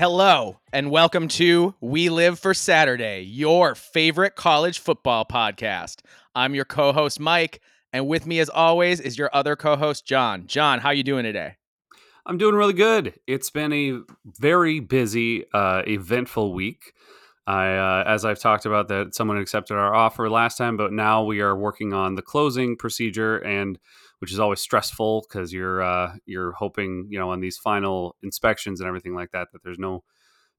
Hello, and welcome to We Live for Saturday, your favorite college football podcast. I'm your co-host Mike, and with me as always is your other co-host John. John, how you doing today? I'm doing really good. It's been a very busy, uh, eventful week. I, uh, as I've talked about, that someone accepted our offer last time, but now we are working on the closing procedure, and which is always stressful because you're uh, you're hoping, you know, on these final inspections and everything like that, that there's no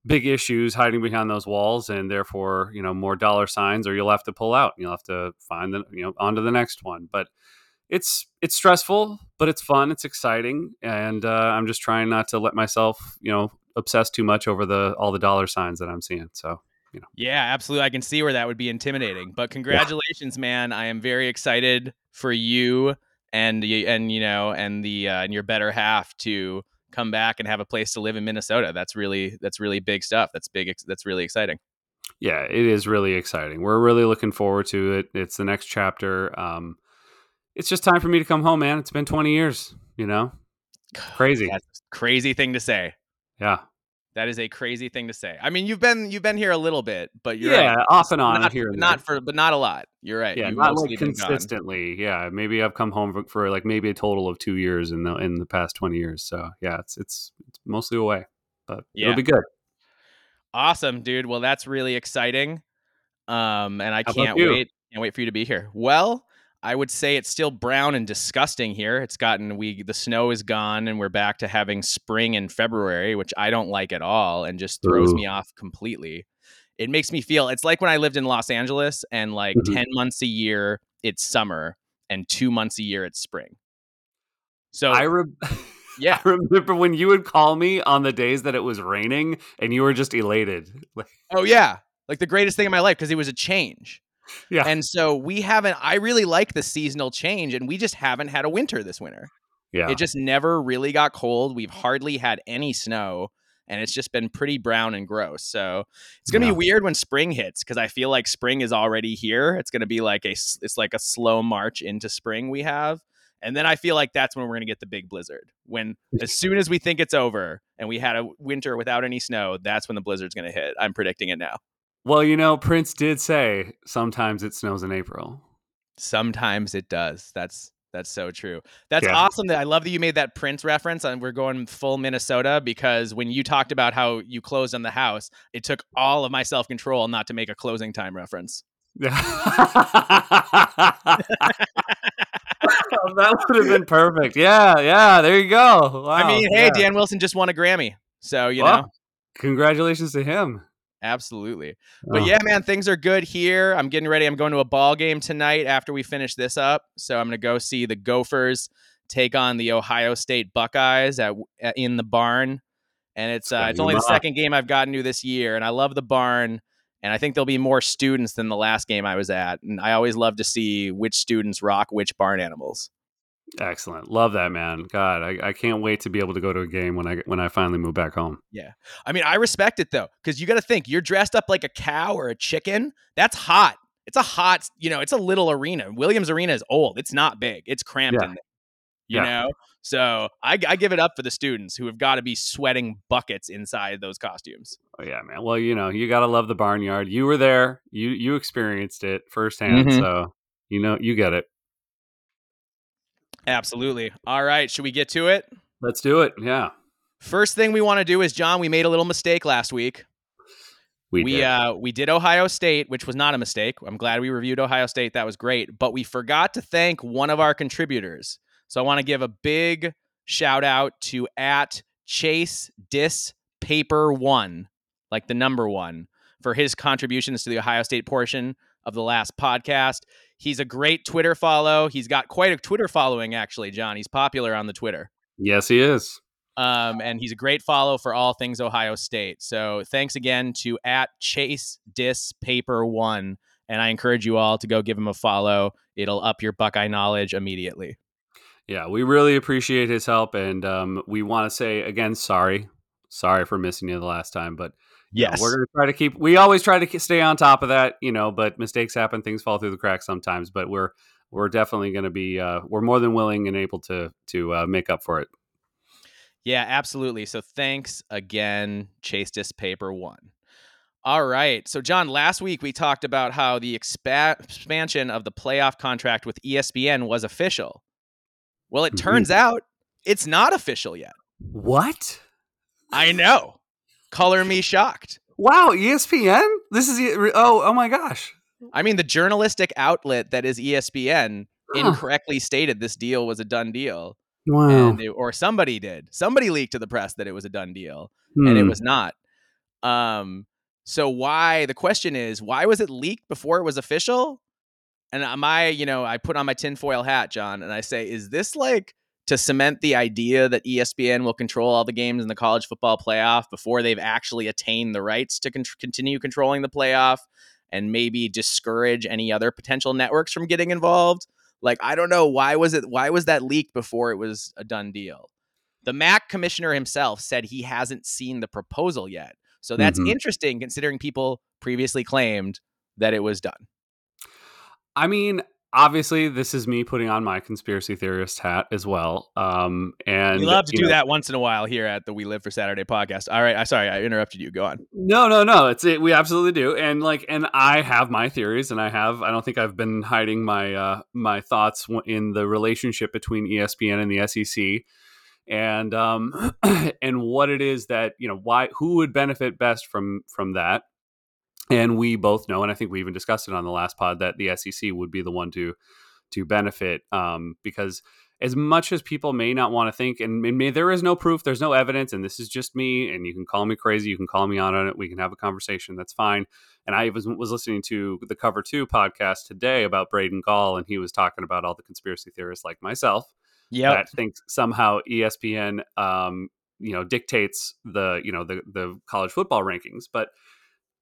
big issues hiding behind those walls, and therefore, you know, more dollar signs, or you'll have to pull out. You'll have to find the, you know, on to the next one, but it's it's stressful, but it's fun. It's exciting, and uh, I'm just trying not to let myself, you know, obsess too much over the all the dollar signs that I'm seeing. So, you know. Yeah, absolutely. I can see where that would be intimidating. But congratulations, yeah. man! I am very excited for you and you and you know and the uh, and your better half to come back and have a place to live in Minnesota. That's really that's really big stuff. That's big. That's really exciting. Yeah, it is really exciting. We're really looking forward to it. It's the next chapter. Um, it's just time for me to come home, man. It's been 20 years, you know? Crazy. Crazy thing to say. Yeah. That is a crazy thing to say. I mean, you've been you've been here a little bit, but you're yeah, right. off and on not, here, not for, but not a lot. You're right. Yeah, You've not like consistently. Yeah, maybe I've come home for, for, like maybe a total of two years in the in the past twenty years. So yeah, it's it's, it's mostly away, but yeah. it'll be good. Awesome, dude. Well, that's really exciting. Um, and I How can't wait. Can't wait for you to be here. Well, I would say it's still brown and disgusting here. It's gotten we the snow is gone and we're back to having spring in February, which I don't like at all and just throws Ooh. me off completely. It makes me feel it's like when I lived in Los Angeles and like mm-hmm. 10 months a year it's summer and 2 months a year it's spring. So I re- yeah, I remember when you would call me on the days that it was raining and you were just elated. oh yeah, like the greatest thing in my life because it was a change. Yeah. And so we haven't, I really like the seasonal change, and we just haven't had a winter this winter. Yeah. It just never really got cold. We've hardly had any snow, and it's just been pretty brown and gross. So it's going to yeah. be weird when spring hits because I feel like spring is already here. It's going to be like a, it's like a slow march into spring we have. And then I feel like that's when we're going to get the big blizzard. When as soon as we think it's over and we had a winter without any snow, that's when the blizzard's going to hit. I'm predicting it now. Well, you know, Prince did say sometimes it snows in April. Sometimes it does. That's that's so true. That's yeah. awesome. That I love that you made that Prince reference, and we're going full Minnesota because when you talked about how you closed on the house, it took all of my self control not to make a closing time reference. Yeah. that would have been perfect. Yeah, yeah. There you go. Wow. I mean, hey, yeah. Dan Wilson just won a Grammy, so you well, know. Congratulations to him. Absolutely. But oh. yeah, man, things are good here. I'm getting ready. I'm going to a ball game tonight after we finish this up. So I'm going to go see the Gophers take on the Ohio State Buckeyes at, at in the barn. And it's uh, it's only the second game I've gotten to this year, and I love the barn. And I think there'll be more students than the last game I was at. And I always love to see which students rock which barn animals. Excellent. Love that, man. God, I, I can't wait to be able to go to a game when I when I finally move back home. Yeah. I mean, I respect it though, because you got to think you're dressed up like a cow or a chicken. That's hot. It's a hot, you know, it's a little arena. Williams Arena is old. It's not big. It's cramped yeah. in there. You yeah. know? So I, I give it up for the students who have got to be sweating buckets inside those costumes. Oh yeah, man. Well, you know, you gotta love the barnyard. You were there. You you experienced it firsthand. Mm-hmm. So you know you get it. Absolutely. All right. Should we get to it? Let's do it. Yeah. First thing we want to do is John, we made a little mistake last week. We we did. uh we did Ohio State, which was not a mistake. I'm glad we reviewed Ohio State. That was great. But we forgot to thank one of our contributors. So I want to give a big shout out to at Chase Dis Paper One, like the number one, for his contributions to the Ohio State portion of the last podcast. He's a great Twitter follow. He's got quite a Twitter following, actually, John. He's popular on the Twitter. Yes, he is. Um, and he's a great follow for all things Ohio State. So thanks again to at Chase Dis Paper One, and I encourage you all to go give him a follow. It'll up your Buckeye knowledge immediately. Yeah, we really appreciate his help, and um, we want to say again, sorry, sorry for missing you the last time, but Yes, we're going to try to keep. We always try to stay on top of that, you know. But mistakes happen, things fall through the cracks sometimes. But we're we're definitely going to be. Uh, we're more than willing and able to to uh, make up for it. Yeah, absolutely. So thanks again, Chase This Paper One. All right. So, John, last week we talked about how the expa- expansion of the playoff contract with ESPN was official. Well, it turns mm-hmm. out it's not official yet. What? I know. Color me shocked. Wow, ESPN? This is oh, oh my gosh. I mean, the journalistic outlet that is ESPN huh. incorrectly stated this deal was a done deal. Wow. They, or somebody did. Somebody leaked to the press that it was a done deal, hmm. and it hmm. was not. Um, so why the question is why was it leaked before it was official? And am I, you know, I put on my tinfoil hat, John, and I say, is this like to cement the idea that ESPN will control all the games in the college football playoff before they've actually attained the rights to con- continue controlling the playoff and maybe discourage any other potential networks from getting involved? Like, I don't know why was it why was that leaked before it was a done deal? The MAC commissioner himself said he hasn't seen the proposal yet. So that's mm-hmm. interesting considering people previously claimed that it was done. I mean, obviously, this is me putting on my conspiracy theorist hat as well. Um, and we love to do know, that once in a while here at the We Live for Saturday podcast. All right, I sorry I interrupted you. Go on. No, no, no. It's it. We absolutely do. And like, and I have my theories, and I have. I don't think I've been hiding my uh, my thoughts in the relationship between ESPN and the SEC and um, and what it is that you know why who would benefit best from from that and we both know and i think we even discussed it on the last pod that the sec would be the one to to benefit um, because as much as people may not want to think and, and may, there is no proof there's no evidence and this is just me and you can call me crazy you can call me on it we can have a conversation that's fine. And i was, was listening to the cover two podcast today about braden gall and he was talking about all the conspiracy theorists like myself yeah, that think somehow ESPN, um, you know, dictates the you know the the college football rankings, but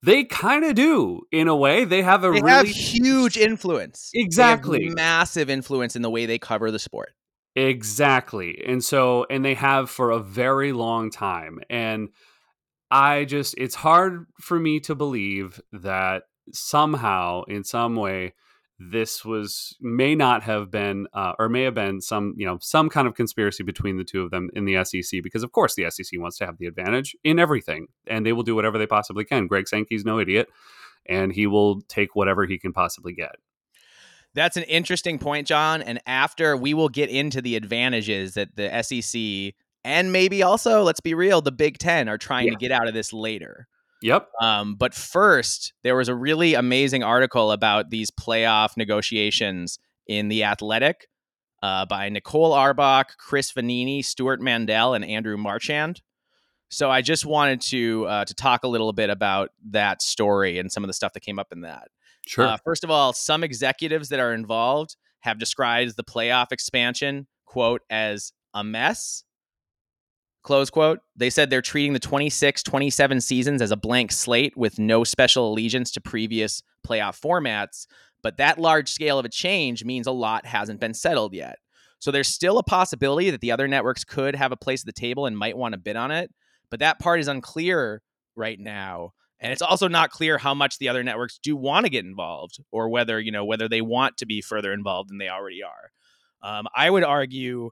they kind of do in a way. They have a they really have huge influence. Exactly, massive influence in the way they cover the sport. Exactly, and so and they have for a very long time, and I just it's hard for me to believe that somehow in some way this was may not have been uh, or may have been some you know some kind of conspiracy between the two of them in the SEC because of course the SEC wants to have the advantage in everything and they will do whatever they possibly can. Greg Sankey's no idiot and he will take whatever he can possibly get. That's an interesting point, John. And after we will get into the advantages that the SEC and maybe also, let's be real, the Big Ten are trying yeah. to get out of this later. Yep. Um, but first, there was a really amazing article about these playoff negotiations in The Athletic uh, by Nicole Auerbach, Chris Vannini, Stewart Mandel, and Andrew Marchand. So I just wanted to uh, to talk a little bit about that story and some of the stuff that came up in that. Sure. Uh, first of all, some executives that are involved have described the playoff expansion quote as a mess Close quote. They said they're treating the 26 27 seasons as a blank slate with no special allegiance to previous playoff formats. But that large scale of a change means a lot hasn't been settled yet. So there's still a possibility that the other networks could have a place at the table and might want to bid on it. But that part is unclear right now. And it's also not clear how much the other networks do want to get involved or whether, you know, whether they want to be further involved than they already are. Um, I would argue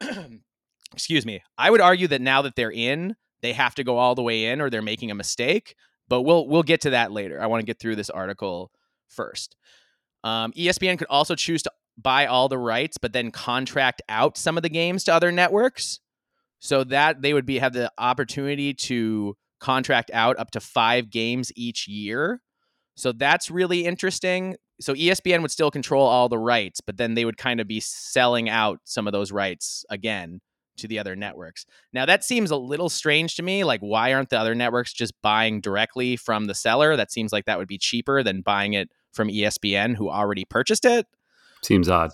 excuse me, I would argue that now that they're in, they have to go all the way in or they're making a mistake. But we'll we'll get to that later. I want to get through this article first. Um, ESPN could also choose to buy all the rights, but then contract out some of the games to other networks, so that they would be have the opportunity to contract out up to five games each year. So that's really interesting. So ESPN would still control all the rights, but then they would kind of be selling out some of those rights again to the other networks. Now that seems a little strange to me. Like, why aren't the other networks just buying directly from the seller? That seems like that would be cheaper than buying it from ESPN, who already purchased it. Seems odd.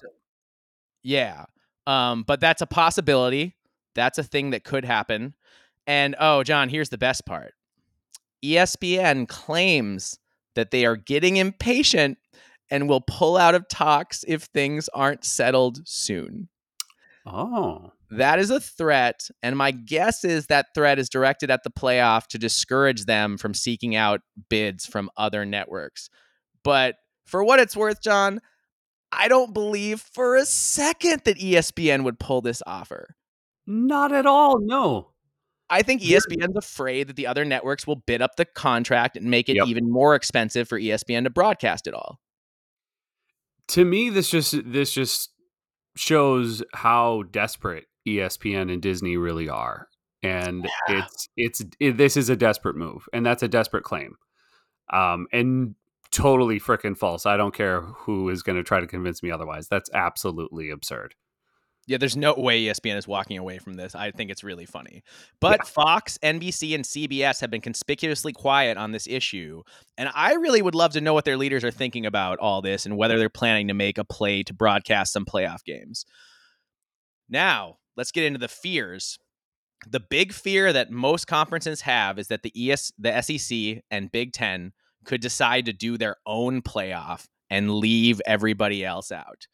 Yeah, um, but that's a possibility. That's a thing that could happen. And oh, John, here's the best part. ESPN claims that they are getting impatient and will pull out of talks if things aren't settled soon. Oh. That is a threat. And my guess is that threat is directed at the playoff to discourage them from seeking out bids from other networks. But for what it's worth, John, I don't believe for a second that ESPN would pull this offer. Not at all. No. I think ESPN's afraid that the other networks will bid up the contract and make it yep. even more expensive for ESPN to broadcast it all. To me, this just this just shows how desperate ESPN and Disney really are, and yeah. it's it's it, this is a desperate move, and that's a desperate claim, um, and totally freaking false. I don't care who is going to try to convince me otherwise. That's absolutely absurd. Yeah, there's no way ESPN is walking away from this. I think it's really funny. But yeah. Fox, NBC, and CBS have been conspicuously quiet on this issue. And I really would love to know what their leaders are thinking about all this and whether they're planning to make a play to broadcast some playoff games. Now, let's get into the fears. The big fear that most conferences have is that the ES the SEC and Big 10 could decide to do their own playoff and leave everybody else out.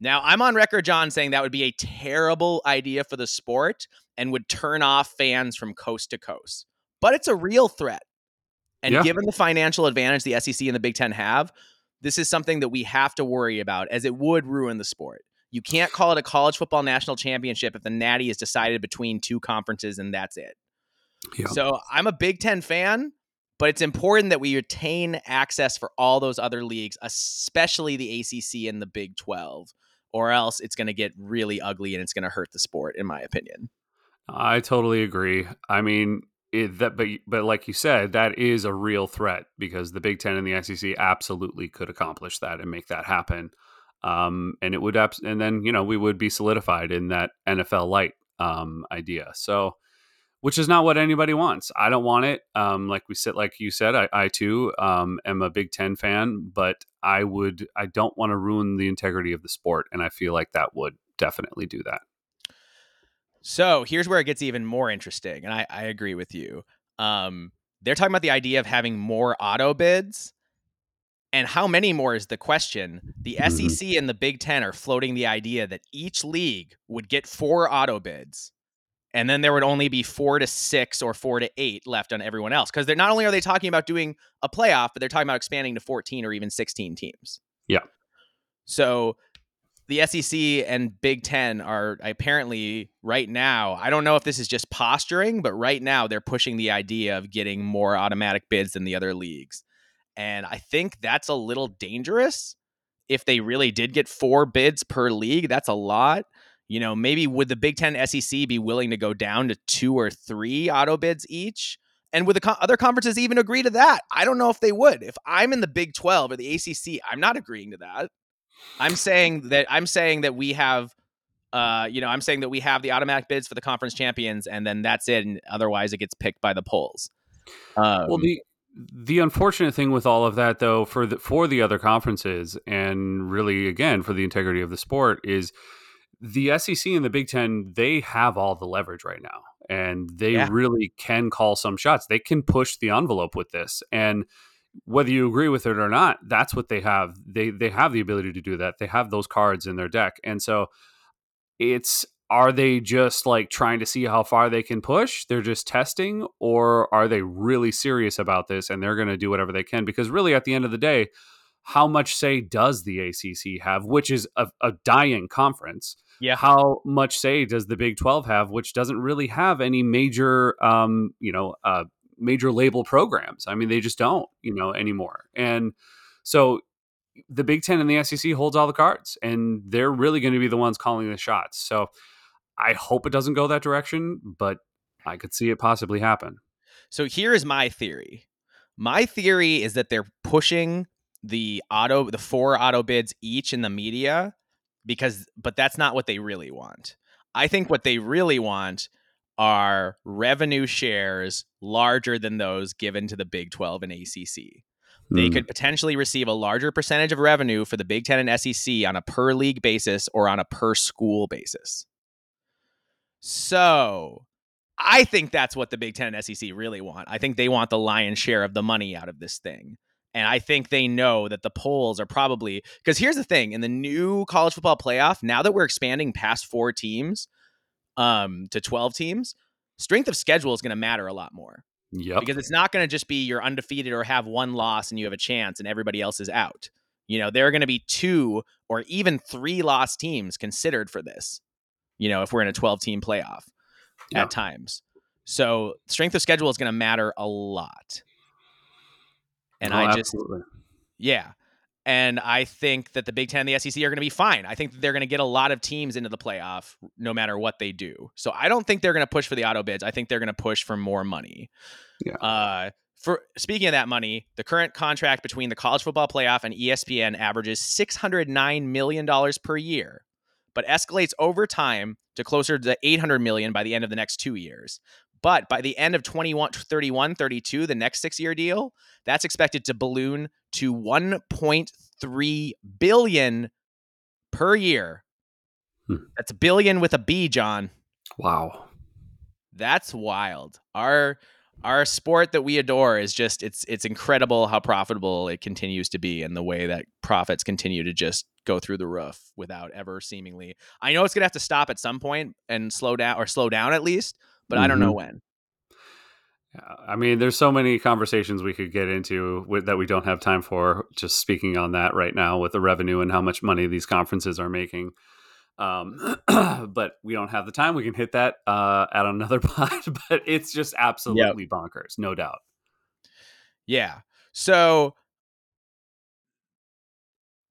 Now, I'm on record, John, saying that would be a terrible idea for the sport and would turn off fans from coast to coast. But it's a real threat. And yeah. given the financial advantage the SEC and the Big Ten have, this is something that we have to worry about as it would ruin the sport. You can't call it a college football national championship if the natty is decided between two conferences and that's it. Yeah. So I'm a Big Ten fan, but it's important that we retain access for all those other leagues, especially the ACC and the Big 12 or else it's going to get really ugly and it's going to hurt the sport, in my opinion. I totally agree. I mean, it, that, but but like you said, that is a real threat because the Big Ten and the SEC absolutely could accomplish that and make that happen. Um, and it would, and then you know we would be solidified in that NFL light um, idea. So which is not what anybody wants. I don't want it. Um, like we said, like you said, I, I too um, am a Big Ten fan, but I would, I don't want to ruin the integrity of the sport, and I feel like that would definitely do that. So here's where it gets even more interesting, and I, I agree with you. Um, they're talking about the idea of having more auto bids. And how many more is the question? The mm-hmm. SEC and the Big Ten are floating the idea that each league would get four auto bids and then there would only be four to six or four to eight left on everyone else because they're not only are they talking about doing a playoff but they're talking about expanding to 14 or even 16 teams yeah so the sec and big 10 are apparently right now i don't know if this is just posturing but right now they're pushing the idea of getting more automatic bids than the other leagues and i think that's a little dangerous if they really did get four bids per league that's a lot you know, maybe would the Big Ten SEC be willing to go down to two or three auto bids each? And would the co- other conferences even agree to that? I don't know if they would. If I'm in the Big 12 or the ACC, I'm not agreeing to that. I'm saying that I'm saying that we have uh, you know, I'm saying that we have the automatic bids for the conference champions, and then that's it. And otherwise, it gets picked by the polls. Um, well, the the unfortunate thing with all of that, though, for the for the other conferences, and really again for the integrity of the sport, is the SEC and the Big Ten, they have all the leverage right now, and they yeah. really can call some shots. They can push the envelope with this, and whether you agree with it or not, that's what they have. They they have the ability to do that. They have those cards in their deck, and so it's are they just like trying to see how far they can push? They're just testing, or are they really serious about this and they're going to do whatever they can? Because really, at the end of the day, how much say does the ACC have, which is a, a dying conference? Yeah. How much say does the Big 12 have, which doesn't really have any major, um, you know, uh, major label programs? I mean, they just don't, you know, anymore. And so the Big 10 and the SEC holds all the cards, and they're really going to be the ones calling the shots. So I hope it doesn't go that direction, but I could see it possibly happen. So here is my theory. My theory is that they're pushing the auto the four auto bids each in the media because but that's not what they really want. I think what they really want are revenue shares larger than those given to the Big 12 and ACC. They mm. could potentially receive a larger percentage of revenue for the Big 10 and SEC on a per league basis or on a per school basis. So, I think that's what the Big 10 and SEC really want. I think they want the lion's share of the money out of this thing. And I think they know that the polls are probably because here's the thing in the new college football playoff, now that we're expanding past four teams um, to 12 teams, strength of schedule is going to matter a lot more. Yep. Because it's not going to just be you're undefeated or have one loss and you have a chance and everybody else is out. You know, there are going to be two or even three lost teams considered for this. You know, if we're in a 12 team playoff yeah. at times. So strength of schedule is going to matter a lot. And oh, I just, absolutely. yeah. And I think that the Big Ten and the SEC are going to be fine. I think they're going to get a lot of teams into the playoff no matter what they do. So I don't think they're going to push for the auto bids. I think they're going to push for more money. Yeah. Uh, for speaking of that money, the current contract between the college football playoff and ESPN averages $609 million per year, but escalates over time to closer to 800 million by the end of the next two years. But by the end of 21, 31, 32, the next six year deal, that's expected to balloon to 1.3 billion per year. Hmm. That's a billion with a B, John. Wow. That's wild. Our our sport that we adore is just it's it's incredible how profitable it continues to be and the way that profits continue to just go through the roof without ever seemingly I know it's going to have to stop at some point and slow down or slow down at least but mm-hmm. I don't know mm-hmm. when. I mean there's so many conversations we could get into with, that we don't have time for just speaking on that right now with the revenue and how much money these conferences are making. Um, but we don't have the time. We can hit that uh, at another pod, but it's just absolutely yep. bonkers, no doubt. Yeah. So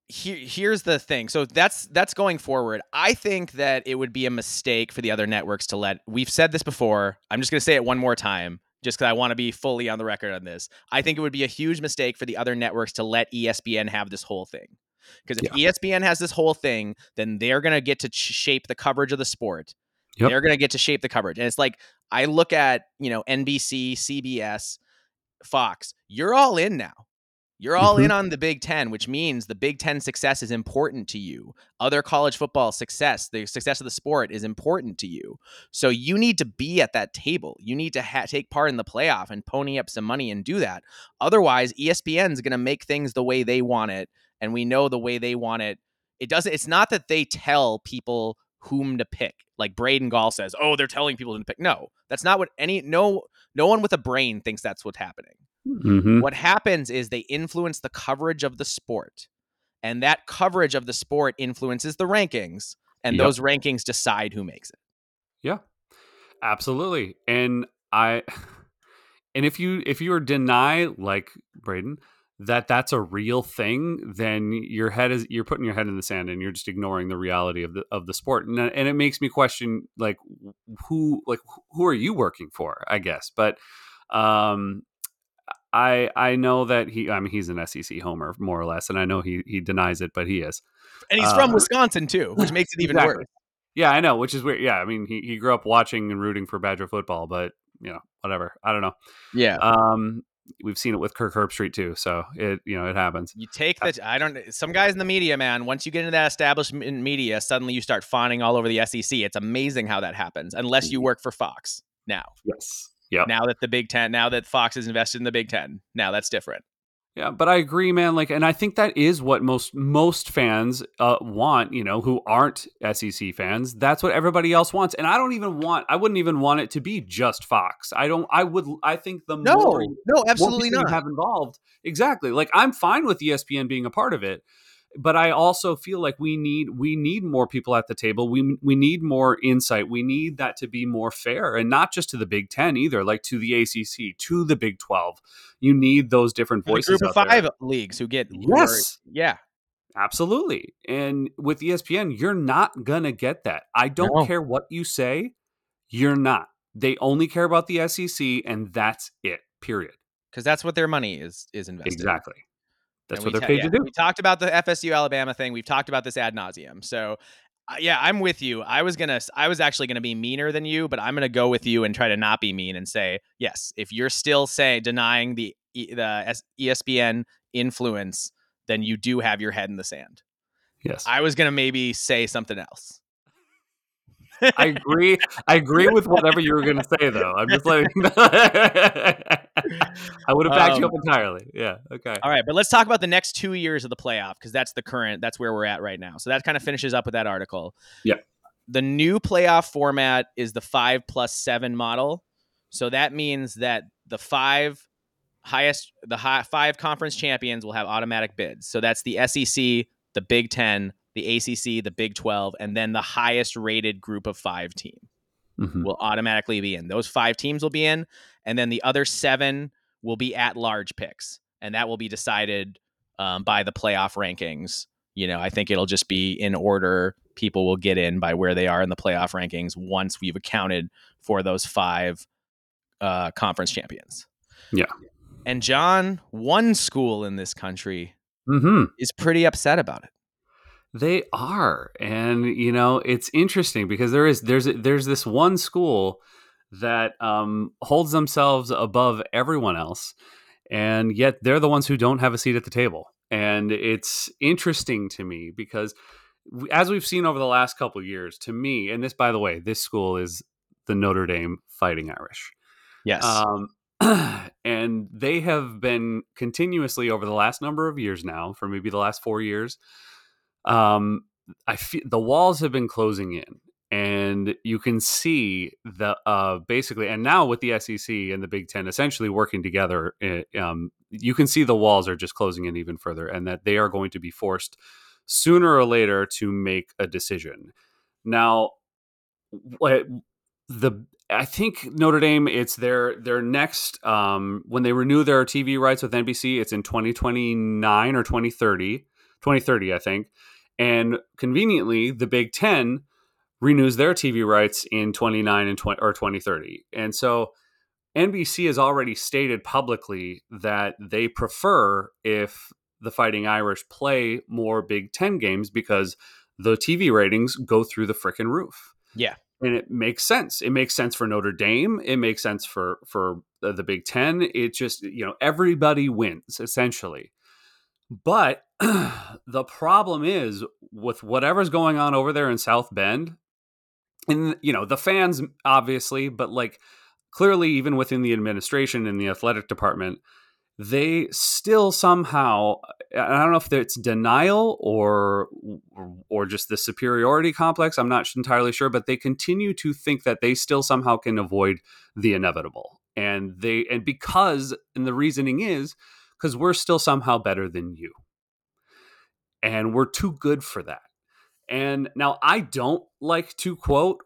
here, here's the thing. So that's that's going forward. I think that it would be a mistake for the other networks to let. We've said this before. I'm just going to say it one more time, just because I want to be fully on the record on this. I think it would be a huge mistake for the other networks to let ESPN have this whole thing. Because if yeah. ESPN has this whole thing, then they're going to get to shape the coverage of the sport. Yep. They're going to get to shape the coverage. And it's like, I look at, you know, NBC, CBS, Fox, you're all in now. You're all mm-hmm. in on the Big Ten, which means the Big Ten success is important to you. Other college football success, the success of the sport is important to you. So you need to be at that table. You need to ha- take part in the playoff and pony up some money and do that. Otherwise, ESPN is going to make things the way they want it and we know the way they want it. It doesn't. It's not that they tell people whom to pick. Like Braden Gall says, "Oh, they're telling people to pick." No, that's not what any no no one with a brain thinks that's what's happening. Mm-hmm. What happens is they influence the coverage of the sport, and that coverage of the sport influences the rankings, and yep. those rankings decide who makes it. Yeah, absolutely. And I, and if you if you are deny like Braden, that that's a real thing, then your head is you're putting your head in the sand and you're just ignoring the reality of the of the sport. And and it makes me question like who like who are you working for? I guess, but um, I I know that he I mean he's an SEC homer more or less, and I know he he denies it, but he is, and he's uh, from Wisconsin too, which makes it even exactly. worse. Yeah, I know, which is weird. Yeah, I mean he he grew up watching and rooting for Badger football, but you know whatever. I don't know. Yeah. Um, we've seen it with Kirk Herbstreit too. So it you know it happens. You take the I don't. Some guys in the media, man. Once you get into that establishment media, suddenly you start fawning all over the SEC. It's amazing how that happens. Unless you mm-hmm. work for Fox now. Yes. Yeah. Now that the Big Ten, now that Fox is invested in the Big Ten, now that's different. Yeah, but I agree, man. Like, and I think that is what most most fans uh, want. You know, who aren't SEC fans. That's what everybody else wants. And I don't even want. I wouldn't even want it to be just Fox. I don't. I would. I think the no, more no, absolutely not have involved. Exactly. Like, I'm fine with ESPN being a part of it but I also feel like we need we need more people at the table. We we need more insight. We need that to be more fair, and not just to the Big Ten either, like to the ACC, to the Big Twelve. You need those different voices. group of five there. leagues who get yes, yeah, absolutely. And with ESPN, you're not gonna get that. I don't no. care what you say, you're not. They only care about the SEC, and that's it. Period. Because that's what their money is is invested. Exactly. That's what they're paid yeah, to do. We talked about the FSU Alabama thing. We've talked about this ad nauseum. So uh, yeah, I'm with you. I was gonna, I was actually gonna be meaner than you, but I'm gonna go with you and try to not be mean and say yes. If you're still say denying the the ESPN influence, then you do have your head in the sand. Yes. I was gonna maybe say something else. I agree. I agree with whatever you were going to say, though. I'm just letting. I would have backed um, you up um, entirely. Yeah. Okay. All right, but let's talk about the next two years of the playoff because that's the current. That's where we're at right now. So that kind of finishes up with that article. Yeah. The new playoff format is the five plus seven model. So that means that the five highest, the high, five conference champions will have automatic bids. So that's the SEC, the Big Ten, the ACC, the Big 12, and then the highest rated group of five team mm-hmm. will automatically be in. Those five teams will be in, and then the other seven will be at large picks, and that will be decided um, by the playoff rankings. You know, I think it'll just be in order. People will get in by where they are in the playoff rankings once we've accounted for those five uh, conference champions. Yeah. And John, one school in this country mm-hmm. is pretty upset about it. They are, and you know it's interesting because there is there's there's this one school that um, holds themselves above everyone else, and yet they're the ones who don't have a seat at the table. And it's interesting to me because, as we've seen over the last couple years, to me, and this, by the way, this school is the Notre Dame Fighting Irish. Yes. Um, and they have been continuously over the last number of years now, for maybe the last four years, um, I feel the walls have been closing in, and you can see the uh, basically, and now with the SEC and the Big Ten essentially working together, eh, um, you can see the walls are just closing in even further, and that they are going to be forced sooner or later to make a decision. Now, what the I think Notre Dame it's their their next um, when they renew their TV rights with NBC it's in 2029 or 2030 2030 I think and conveniently, the Big Ten renews their TV rights in 29 and 20 or 2030. And so NBC has already stated publicly that they prefer if the Fighting Irish play more Big Ten games because the TV ratings go through the freaking roof. Yeah. And it makes sense. It makes sense for Notre Dame. It makes sense for for the, the Big Ten. It just you know everybody wins essentially. But the problem is with whatever's going on over there in South Bend, and you know, the fans obviously, but like clearly even within the administration and the athletic department, they still somehow I don't know if it's denial or, or just the superiority complex. I'm not entirely sure, but they continue to think that they still somehow can avoid the inevitable. And they and because and the reasoning is because we're still somehow better than you. And we're too good for that. And now I don't like to quote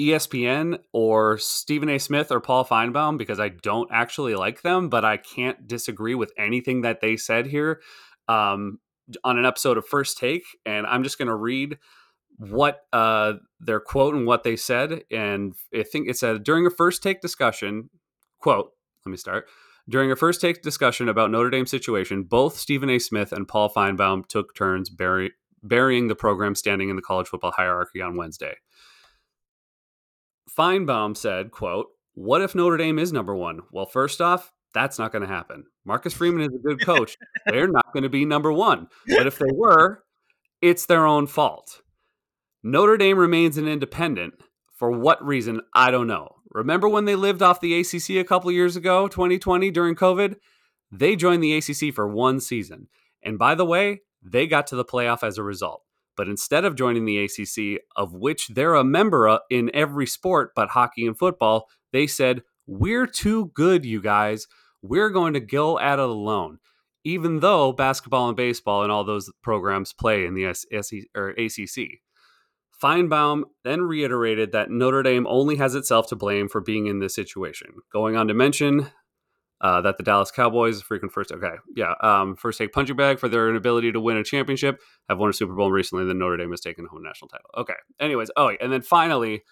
ESPN or Stephen A. Smith or Paul Finebaum because I don't actually like them, but I can't disagree with anything that they said here um, on an episode of First Take. And I'm just going to read what uh, their quote and what they said. And I think it said during a First Take discussion, quote, let me start. During a first take discussion about Notre Dame's situation, both Stephen A. Smith and Paul Finebaum took turns bury, burying the program standing in the college football hierarchy on Wednesday. Finebaum said, quote, what if Notre Dame is number one? Well, first off, that's not going to happen. Marcus Freeman is a good coach. They're not going to be number one. But if they were, it's their own fault. Notre Dame remains an independent. For what reason? I don't know. Remember when they lived off the ACC a couple years ago, 2020 during COVID? They joined the ACC for one season. And by the way, they got to the playoff as a result. But instead of joining the ACC, of which they're a member uh, in every sport but hockey and football, they said, We're too good, you guys. We're going to go at it alone. Even though basketball and baseball and all those programs play in the ACC. Finebaum then reiterated that Notre Dame only has itself to blame for being in this situation, going on to mention uh, that the Dallas Cowboys, freaking first, okay, yeah, um, first take punching bag for their inability to win a championship, have won a Super Bowl recently, then Notre Dame has taken home national title. Okay, anyways, oh, and then finally,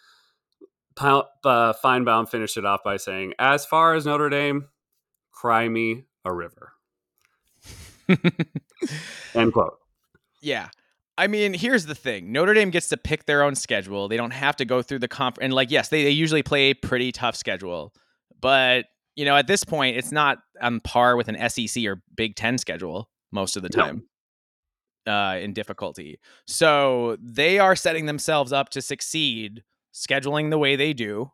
uh, Finebaum finished it off by saying, as far as Notre Dame, cry me a river. End quote. Yeah. I mean, here's the thing: Notre Dame gets to pick their own schedule. They don't have to go through the comp. And like, yes, they, they usually play a pretty tough schedule, but you know, at this point, it's not on par with an SEC or Big Ten schedule most of the time. No. Uh, in difficulty. So they are setting themselves up to succeed, scheduling the way they do,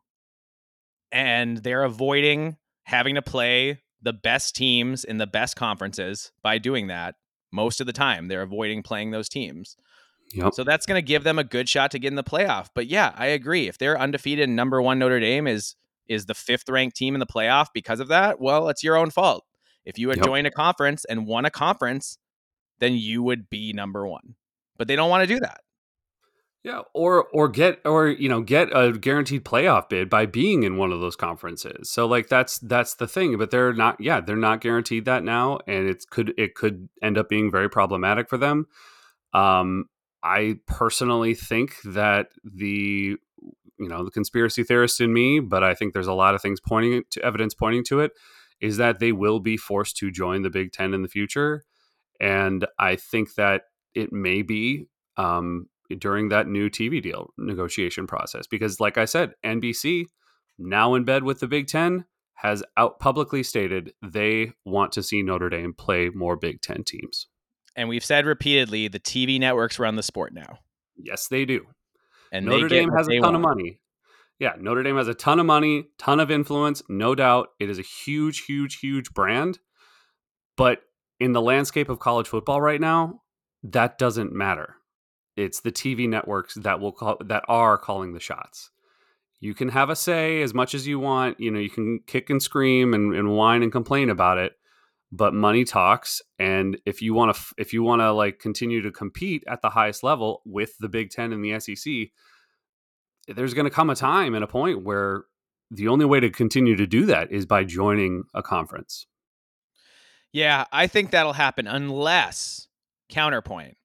and they're avoiding having to play the best teams in the best conferences by doing that most of the time. They're avoiding playing those teams. Yep. So that's going to give them a good shot to get in the playoff. But yeah, I agree. If they're undefeated, and number one Notre Dame is is the fifth ranked team in the playoff because of that. Well, it's your own fault. If you had yep. joined a conference and won a conference, then you would be number one. but they don't want to do that. Yeah, or or get or you know get a guaranteed playoff bid by being in one of those conferences. So like that's that's the thing, but they're not. Yeah, they're not guaranteed that now, and it could it could end up being very problematic for them. Um, I personally think that the you know the conspiracy theorist in me, but I think there's a lot of things pointing to evidence pointing to it is that they will be forced to join the Big Ten in the future, and I think that it may be um, during that new TV deal negotiation process. Because, like I said, NBC, now in bed with the Big Ten, has out publicly stated they want to see Notre Dame play more Big Ten teams. And we've said repeatedly the TV networks run the sport now. Yes, they do. And Notre Dame has a ton want. of money. Yeah, Notre Dame has a ton of money, ton of influence, no doubt. It is a huge, huge, huge brand. But in the landscape of college football right now, that doesn't matter it's the TV networks that will call that are calling the shots. You can have a say as much as you want. You know, you can kick and scream and, and whine and complain about it, but money talks. And if you want to, if you want to like continue to compete at the highest level with the Big Ten and the SEC, there's going to come a time and a point where the only way to continue to do that is by joining a conference. Yeah, I think that'll happen unless counterpoint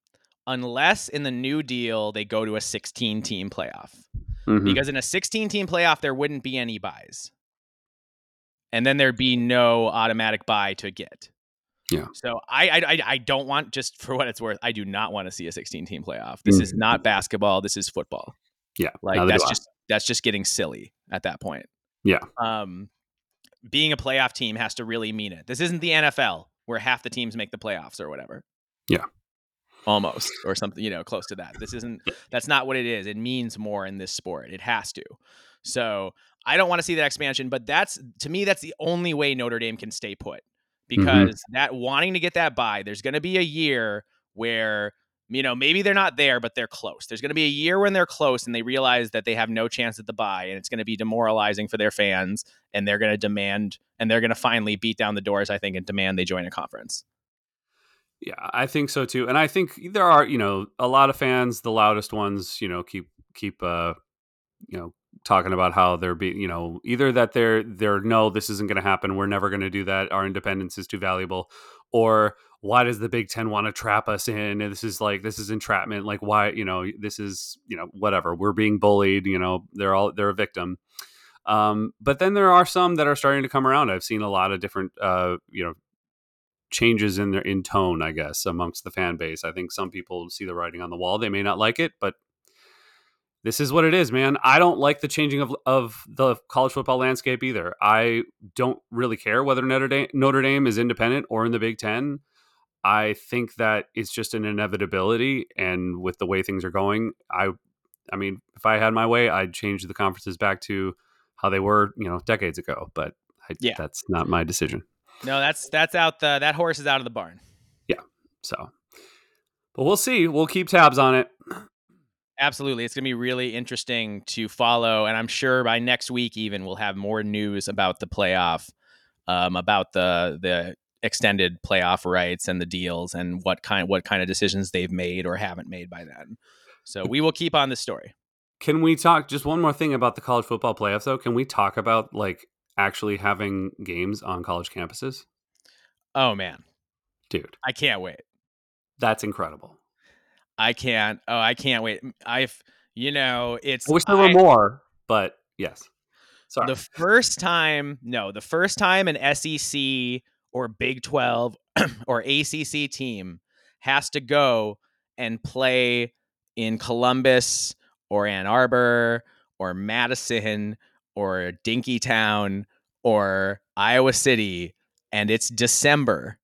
unless in the new deal they go to a 16 team playoff. Mm-hmm. Because in a 16 team playoff, there wouldn't be any buys. And then there'd be no automatic buy to get. Yeah. So I, I I don't want just for what it's worth. I do not want to see a 16 team playoff. This mm-hmm. is not basketball. This is football. Yeah. Like that's just that's just getting silly at that point. Yeah. Um, being a playoff team has to really mean it. This isn't the NFL where half the teams make the playoffs or whatever. Yeah almost or something you know close to that. This isn't that's not what it is. It means more in this sport. It has to. So i don't want to see that expansion but that's to me that's the only way notre dame can stay put mm-hmm. because mm-hmm. that wanting to get that buy there's going to be a year where you know maybe they're not there but they're close. There's going to be a year when they're close and they realize that they have no chance at the buy and it's going to be demoralizing for their fans and they're going to demand and they're going to finally beat down the doors i think and demand they join a conference yeah, I think so too. And I think there are, you know, a lot of fans, the loudest ones, you know, keep keep uh you know, talking about how they're being, you know, either that they're they're no, this isn't going to happen. We're never going to do that. Our independence is too valuable. Or why does the Big 10 want to trap us in? And this is like this is entrapment. Like why, you know, this is, you know, whatever. We're being bullied, you know, they're all they're a victim. Um, but then there are some that are starting to come around. I've seen a lot of different, uh, you know, changes in their in tone, I guess, amongst the fan base. I think some people see the writing on the wall. They may not like it, but this is what it is, man. I don't like the changing of, of the college football landscape either. I don't really care whether Notre Dame, Notre Dame is independent or in the Big Ten. I think that it's just an inevitability, and with the way things are going, I, I mean, if I had my way, I'd change the conferences back to how they were, you know, decades ago. But I, yeah. that's not my decision. No, that's that's out the that horse is out of the barn. Yeah. So, but we'll see. We'll keep tabs on it. Absolutely. It's going to be really interesting to follow. And I'm sure by next week, even, we'll have more news about the playoff, um, about the, the extended playoff rights and the deals and what kind, what kind of decisions they've made or haven't made by then. So we will keep on this story. Can we talk just one more thing about the college football playoffs, though? Can we talk about like actually having games on college campuses? Oh man, dude, I can't wait. That's incredible. I can't. Oh, I can't wait. I've, you know, it's. I wish there were more, but yes. Sorry. The first time, no, the first time an SEC or Big 12 or ACC team has to go and play in Columbus or Ann Arbor or Madison or Dinkytown or Iowa City and it's December,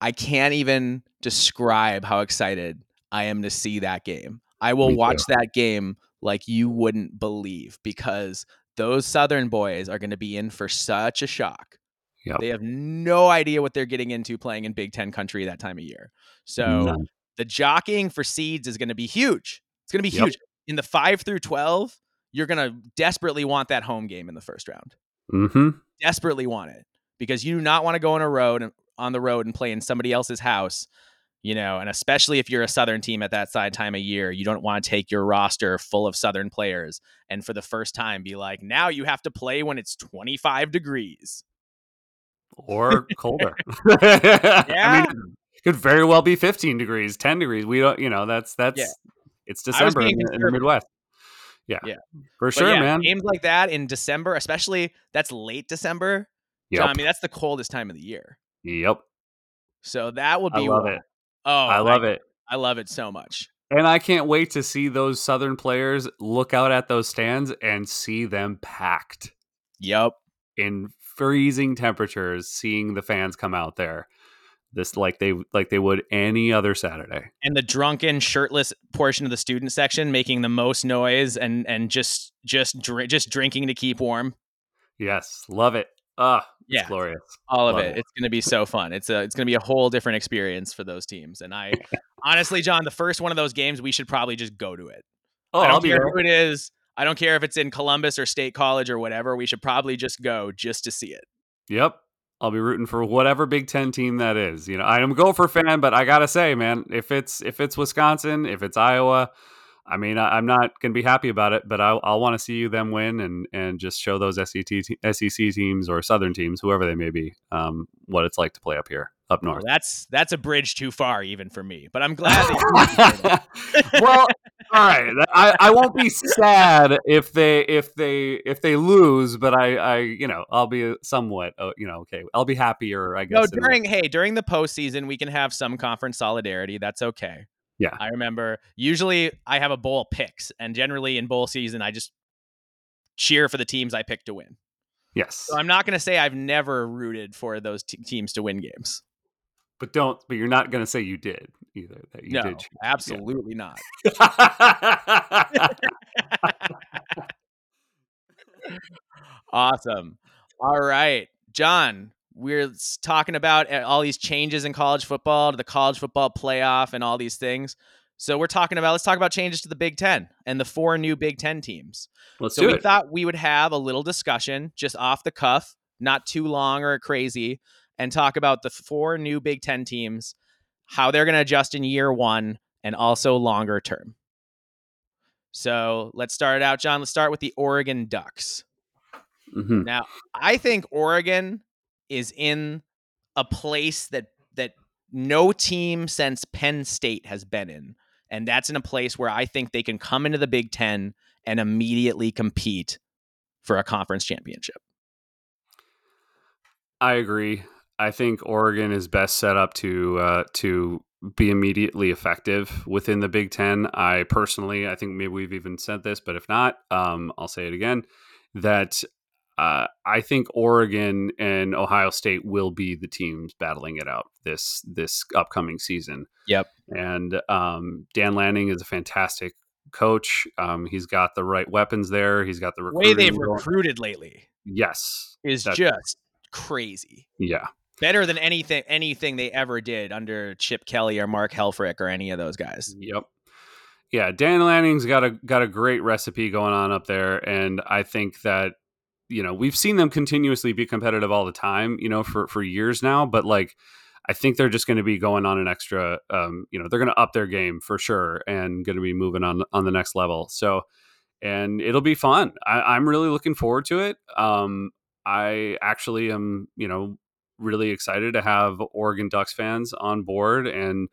I can't even describe how excited I am to see that game. I will watch that game like you wouldn't believe because those Southern boys are going to be in for such a shock. Yep. They have no idea what they're getting into playing in Big Ten country that time of year. So None. the jockeying for seeds is going to be huge. It's going to be yep. huge. In the 5 through 12, you're going to desperately want that home game in the first round. Mm-hmm. Desperately want it because you do not want to go on a road on the road and play in somebody else's house you know, and especially if you're a Southern team at that side time of year, you don't want to take your roster full of Southern players and for the first time be like, now you have to play when it's 25 degrees or colder. yeah. I mean, could very well be 15 degrees, 10 degrees. We don't, you know, that's, that's, yeah. it's December in, in, the Midwest. Yeah. Yeah. For but sure, yeah, man. Games like that in December, especially that's late December. Yeah. I mean, that's the coldest time of the year. Yep. So that would be. I love it. Oh, I love I, it. I love it so much. And I can't wait to see those Southern players look out at those stands and see them packed. Yep. In freezing temperatures, seeing the fans come out there this like they like they would any other Saturday. And the drunken, shirtless portion of the student section making the most noise and and just just dr- just drinking to keep warm. Yes, love it. Ah, yeah, glorious. All of it. it. It's going to be so fun. It's a it's going to be a whole different experience for those teams. And I honestly, John, the first one of those games, we should probably just go to it. Oh, I don't I'll care who it is. I don't care if it's in Columbus or State College or whatever. We should probably just go just to see it. Yep. I'll be rooting for whatever Big Ten team that is. You know, I'm a Gopher fan, but I gotta say, man, if it's if it's Wisconsin, if it's Iowa, I mean, I, am not going to be happy about it, but I'll, I'll want to see you them win and and just show those SEC, SEC teams or Southern teams, whoever they may be, um, what it's like to play up here, up north. Well, that's that's a bridge too far even for me, but I'm glad. That well, right, I, I won't be sad if they if they if they lose, but I I you know I'll be somewhat uh, you know okay I'll be happier I guess. No, during hey during the postseason we can have some conference solidarity. That's okay. Yeah. I remember usually I have a bowl picks, and generally in bowl season, I just cheer for the teams I pick to win. Yes. So I'm not going to say I've never rooted for those t- teams to win games. But don't, but you're not going to say you did either. That you no, did. absolutely yeah. not. awesome. All right. John, we're talking about eh, all these changes in college football to the college football playoff and all these things. So we're talking about let's talk about changes to the Big Ten and the four new Big Ten teams. Let's so do we it. thought we would have a little discussion just off the cuff, not too long or crazy, and talk about the four new Big Ten teams, how they're going to adjust in year one, and also longer term. So let's start it out, John. Let's start with the Oregon Ducks. Mm-hmm. Now, I think Oregon is in a place that that no team since Penn State has been in. And that's in a place where I think they can come into the Big Ten and immediately compete for a conference championship. I agree. I think Oregon is best set up to uh, to be immediately effective within the Big Ten. I personally, I think maybe we've even said this, but if not, um, I'll say it again. That uh, I think Oregon and Ohio State will be the teams battling it out this this upcoming season. Yep. And um, Dan Lanning is a fantastic coach. Um, he's got the right weapons there. He's got the way they've going. recruited lately. Yes, is just crazy. Yeah, better than anything anything they ever did under Chip Kelly or Mark Helfrich or any of those guys. Yep. Yeah, Dan Lanning's got a got a great recipe going on up there, and I think that you know we've seen them continuously be competitive all the time you know for for years now but like i think they're just going to be going on an extra um, you know they're going to up their game for sure and going to be moving on on the next level so and it'll be fun I, am really looking forward to it um, i actually am you know really excited to have oregon ducks fans on board and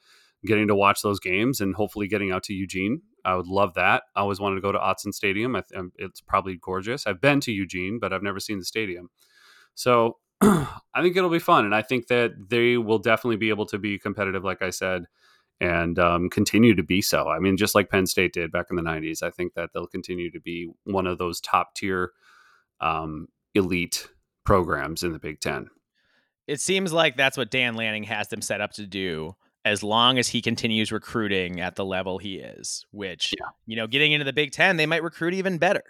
getting to watch those games and hopefully getting out to eugene I would love that. I always wanted to go to Autzen Stadium. Th- um, it's probably gorgeous. I've been to Eugene, but I've never seen the stadium. So I think it'll be fun, and I think that they will definitely be able to be competitive, like I said, and um, continue to be so. I mean, just like Penn State did back in the '90s, I think that they'll continue to be one of those top tier um, elite programs in the Big Ten. It seems like that's what Dan Lanning has them set up to do as long as he continues recruiting at the level he is, which, yeah. you know, getting into the Big Ten, they might recruit even better,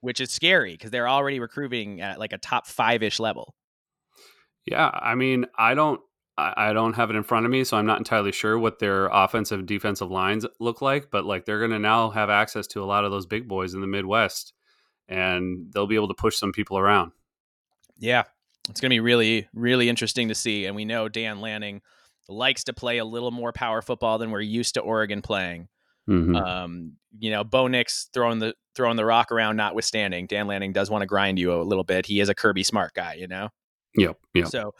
which is scary because they're already recruiting at like a top five ish level. Yeah. I mean, I don't. I don't have it in front of me, so I'm not entirely sure what their offensive defensive lines look like. But like they're going to now have access to a lot of those big boys in the Midwest, and they'll be able to push some people around. Yeah, it's going to be really, really interesting to see. And we know Dan Lanning likes to play a little more power football than we're used to Oregon playing. Mm-hmm. Um, you know, Bo Nix throwing the throwing the rock around, notwithstanding, Dan Lanning does want to grind you a little bit. He is a Kirby Smart guy, you know. Yep. Yep. So,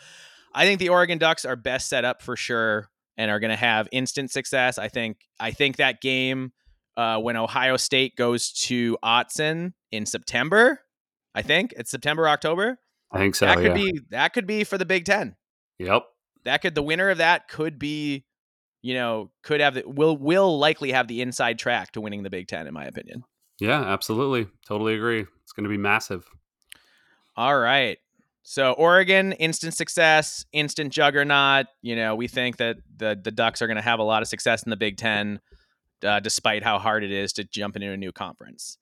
I think the Oregon Ducks are best set up for sure and are going to have instant success. I think. I think that game uh, when Ohio State goes to Autzen in September. I think it's September October. I think so. That could yeah. be that could be for the Big Ten. Yep. That could the winner of that could be, you know, could have the, will will likely have the inside track to winning the Big Ten, in my opinion. Yeah, absolutely. Totally agree. It's going to be massive. All right. So Oregon, instant success, instant juggernaut. You know, we think that the the Ducks are going to have a lot of success in the Big Ten, uh, despite how hard it is to jump into a new conference.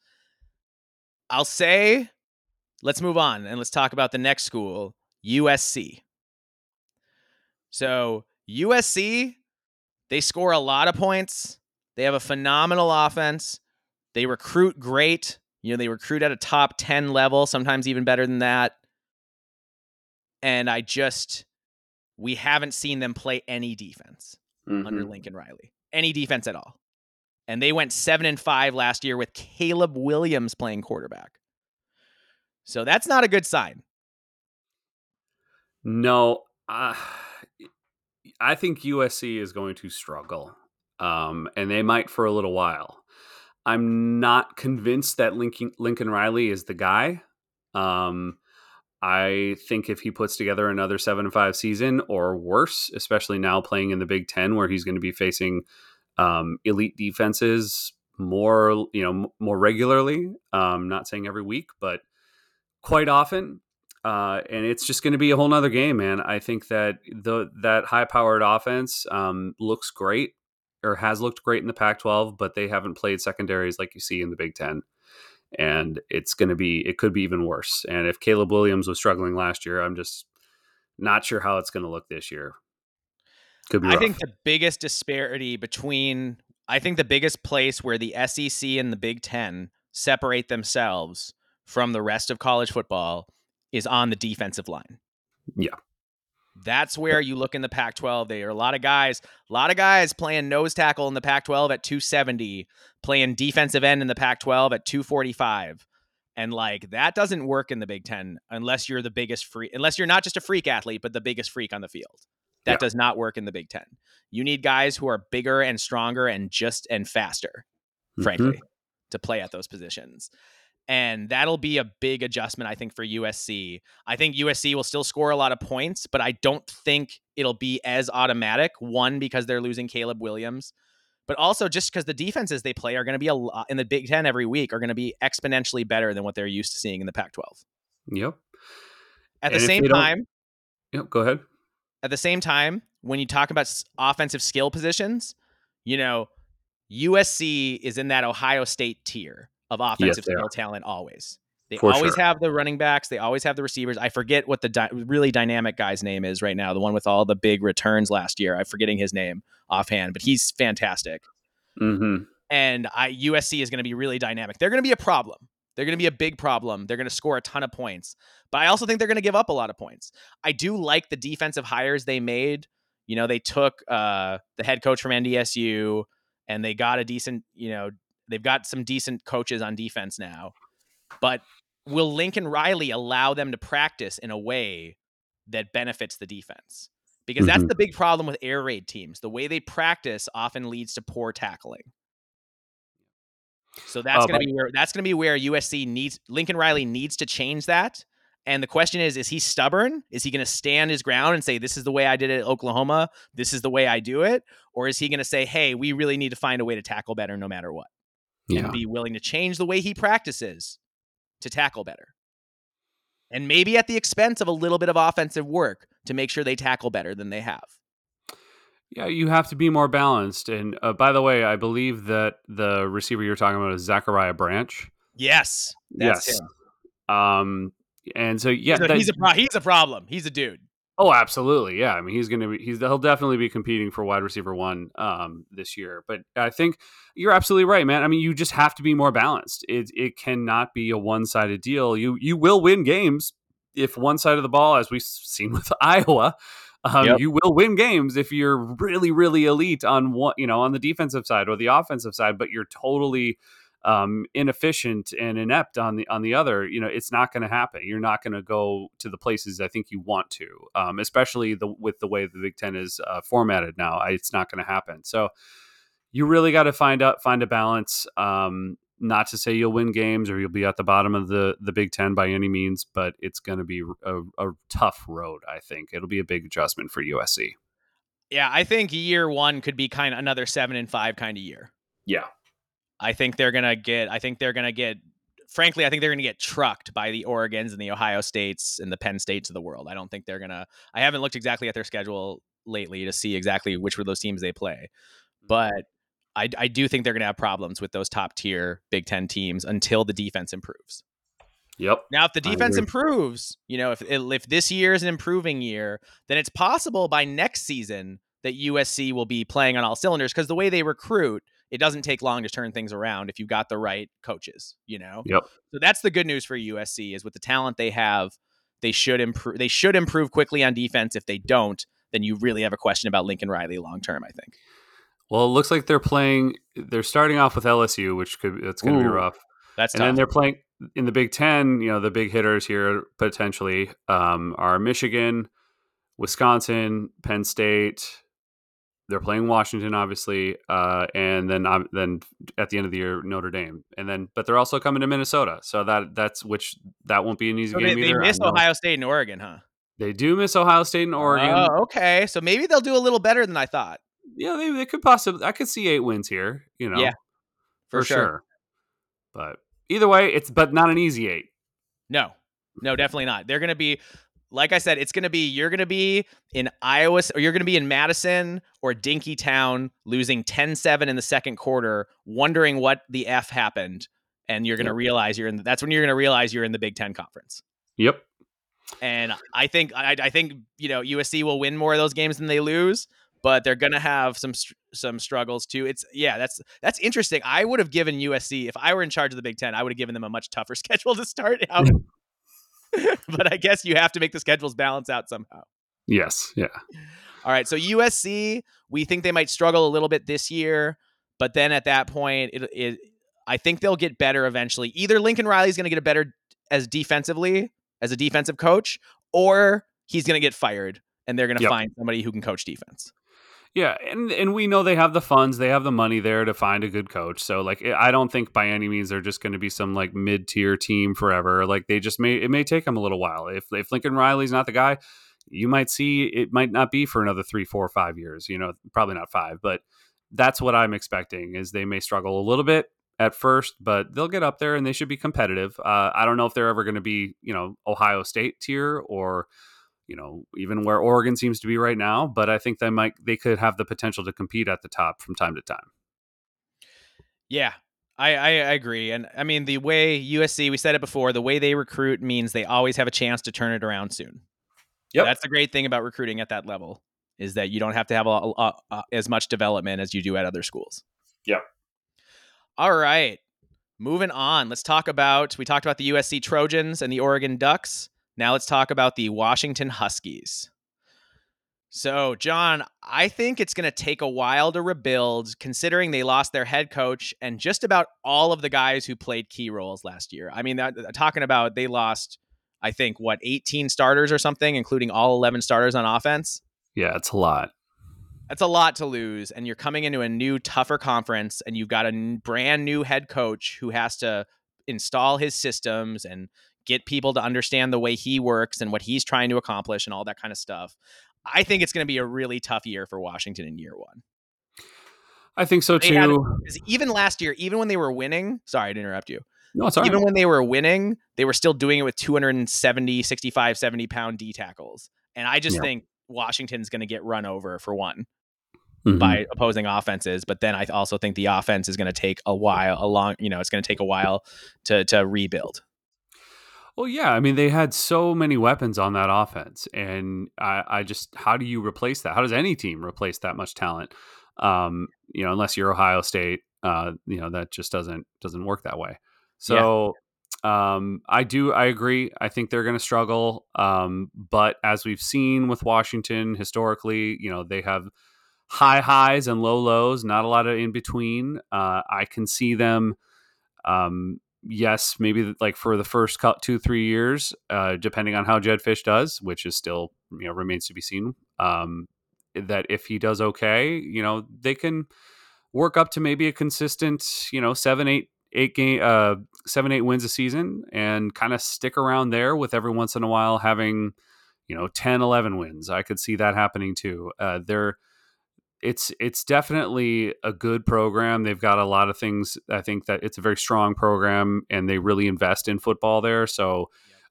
I'll say, let's move on and let's talk about the next school, USC. So USC, they score a lot of points. They have a phenomenal offense. They recruit great. You know, they recruit at a top 10 level, sometimes even better than that. And I just, we haven't seen them play any defense Mm-hmm. under Lincoln Riley, any defense at all. And they went seven and five last year with Caleb Williams playing quarterback. So that's not a good sign. No, uh, I think USC is going to struggle, um, and they might for a little while. I'm not convinced that Lincoln, Lincoln Riley is the guy. Um, I think if he puts together another seven and five season or worse, especially now playing in the Big Ten, where he's going to be facing um, elite defenses more, you know, more regularly. Um, not saying every week, but quite often. Uh, and it's just going to be a whole nother game, man. I think that the that high powered offense um, looks great or has looked great in the Pac-12, but they haven't played secondaries like you see in the Big Ten and it's going to be it could be even worse. And if Caleb Williams was struggling last year, I'm just not sure how it's going to look this year. Could be. I rough. think the biggest disparity between, I think the biggest place where the SEC and the Big Ten separate themselves from the rest of college football is on the defensive line. Yeah. That's where you look in the Pac 12. There are a lot of guys, a lot of guys playing nose tackle in the Pac 12 at 270, playing defensive end in the Pac 12 at 245. And like that doesn't work in the Big Ten unless you're the biggest freak, unless you're not just a freak athlete, but the biggest freak on the field. That Yeah. does not work in the Big Ten. You need guys who are bigger and stronger and just and faster, Mhm. frankly, to play at those positions. And that'll be a big adjustment, I think, for USC. I think USC will still score a lot of points, but I don't think it'll be as automatic. One, because they're losing Caleb Williams, but also just because the defenses they play are going to be a lot in the Big Ten every week are going to be exponentially better than what they're used to seeing in the Pac 12. Yep. At the And if same time, Yep. Go ahead. at the same time, when you talk about offensive skill positions, you know, USC is in that Ohio State tier of offensive they skill talent always. They For always sure. have the running backs, they always have the receivers. I forget what the di- really dynamic guy's name is right now, the one with all the big returns last year. I'm forgetting his name offhand, but he's fantastic. Mm-hmm. And I USC is going to be really dynamic. They're going to be a problem. They're going to be a big problem. They're going to score a ton of points. But I also think they're going to give up a lot of points. I do like the defensive hires they made. You know, they took uh, the head coach from NDSU and they got a decent, you know, they've got some decent coaches on defense now. But will Lincoln Riley allow them to practice in a way that benefits the defense? Because that's Mhm. the big problem with air raid teams. The way they practice often leads to poor tackling. So that's Uh, going but- to be where that's going to be where USC needs Lincoln Riley needs to change that. And the question is, is he stubborn? Is he going to stand his ground and say, this is the way I did it at Oklahoma? This is the way I do it? Or is he going to say, hey, we really need to find a way to tackle better no matter what? Yeah. And be willing to change the way he practices to tackle better. And maybe at the expense of a little bit of offensive work to make sure they tackle better than they have. Yeah, you have to be more balanced. And uh, by the way, I believe that the receiver you're talking about is Zachariah Branch. Yes. That's yes. him. Um, and so yeah, he's, a, that- he's, a pro- he's a problem. He's a dude. Oh, absolutely, yeah. I mean, he's going to be he's he'll definitely be competing for wide receiver one um this year. But I think you're absolutely right, man. I mean, you just have to be more balanced. It it cannot be a one sided deal. You you will win games if one side of the ball, as we've seen with Iowa, Um, yep. You will win games if you're really, really elite on what you know on the defensive side or the offensive side, but you're totally um, inefficient and inept on the on the other, you know, it's not going to happen. You're not going to go to the places I think you want to, um, especially the with the way the Big Ten is uh, formatted now. I, it's not going to happen. So you really got to find out find a balance. Um, not to say you'll win games or you'll be at the bottom of the the Big Ten by any means, but it's going to be a, a tough road. I think it'll be a big adjustment for USC. Yeah, I think year one could be kind of another seven and five kind of year. Yeah, I think they're gonna get. I think they're gonna get. Frankly, I think they're gonna get trucked by the Oregon's and the Ohio States and the Penn States of the world. I don't think they're gonna. I haven't looked exactly at their schedule lately to see exactly which of those teams they play, mm-hmm. but I, I do think they're gonna have problems with those top tier Big Ten teams until the defense improves. Yep. Now, if the defense improves, you know, if if this year is an improving year, then it's possible by next season that USC will be playing on all cylinders because the way they recruit it doesn't take long to turn things around if you've got the right coaches, you know? Yep. So that's the good news for USC is with the talent they have, they should improve they should improve quickly on defense. If they don't, then you really have a question about Lincoln Riley long term, I think. Well, it looks like they're playing they're starting off with LSU, which could that's gonna Ooh, be rough. That's and tough. then they're playing in the Big Ten, you know, the big hitters here potentially um, are Michigan, Wisconsin, Penn State, they're playing Washington, obviously, uh, and then um, then at the end of the year Notre Dame, and then but they're also coming to Minnesota, so that that's which that won't be an easy so game they, either. They miss Ohio State and Oregon, huh? They do miss Ohio State and Oregon. Oh, okay, so maybe they'll do a little better than I thought. Yeah, they, they could possibly. I could see eight wins here. You know, yeah, for, for sure. sure. But either way, it's but not an easy eight. No, no, definitely not. They're going to be like I said, it's going to be you're going to be in Iowa or you're going to be in Madison or Dinkytown losing 10-7 in the second quarter, wondering what the f happened, and you're going to yep. realize you're in. The, that's when you're going to realize you're in the Big Ten conference. Yep. And I think I, I think you know USC will win more of those games than they lose, but they're going to have some some struggles too. It's yeah, that's that's interesting. I would have given USC if I were in charge of the Big Ten, I would have given them a much tougher schedule to start out. but I guess you have to make the schedules balance out somehow. Yes. Yeah. All right. So USC, we think they might struggle a little bit this year, but then at that point, it, it I think they'll get better eventually. Either Lincoln Riley is going to get a better as defensively as a defensive coach, or he's going to get fired and they're going to yep. find somebody who can coach defense. Yeah, and and we know they have the funds, they have the money there to find a good coach. So like I don't think by any means they're just going to be some like mid-tier team forever. Like they just may it may take them a little while. If if Lincoln Riley's not the guy, you might see it might not be for another three, four, five years. You know, probably not five, but that's what I'm expecting. Is they may struggle a little bit at first, but they'll get up there and they should be competitive. Uh, I don't know if they're ever going to be you know Ohio State tier or you know, even where Oregon seems to be right now. But I think they might they could have the potential to compete at the top from time to time. Yeah, I, I, agree. And I mean, the way USC, we said it before, the way they recruit means they always have a chance to turn it around soon. Yeah, That's the great thing about recruiting at that level is that you don't have to have a, a, a, as much development as you do at other schools. Yep. All right. Moving on. Let's talk about, we talked about the USC Trojans and the Oregon Ducks. Now let's talk about the Washington Huskies. So, John, I think it's going to take a while to rebuild, considering they lost their head coach and just about all of the guys who played key roles last year. I mean, that, uh, talking about they lost, I think, what, 18 starters or something, including all 11 starters on offense? Yeah, it's a lot. That's a lot to lose. And you're coming into a new, tougher conference, and you've got a brand new head coach who has to install his systems and get people to understand the way he works and what he's trying to accomplish and all that kind of stuff. I think it's going to be a really tough year for Washington in year one. I think so too. Had, even last year, even when they were winning, sorry to interrupt you. No, it's Even when they were winning, they were still doing it with 270, 65, 70 pound D tackles. And I just yeah. think Washington's going to get run over for one mm-hmm. by opposing offenses. But then I also think the offense is going to take a while, a long, you know, it's going to take a while to to rebuild. Well, yeah. I mean, they had so many weapons on that offense, and I, I just how do you replace that? How does any team replace that much talent? Um, you know, unless you're Ohio State, uh, you know that just doesn't doesn't work that way. So, Um, I do. I agree. I think they're going to struggle. Um, but as we've seen with Washington historically, you know they have high highs and low lows, not a lot of in between. Uh, I can see them. Um, yes, maybe like for the first two three years, uh, depending on how Jedd Fisch does, which is still you know remains to be seen. Um, that if he does okay, you know they can work up to maybe a consistent, you know, seven eight eight game uh seven eight wins a season and kind of stick around there with every once in a while having you know 10 11 wins i could see that happening too uh they're it's it's definitely a good program they've got a lot of things i think that it's a very strong program and they really invest in football there so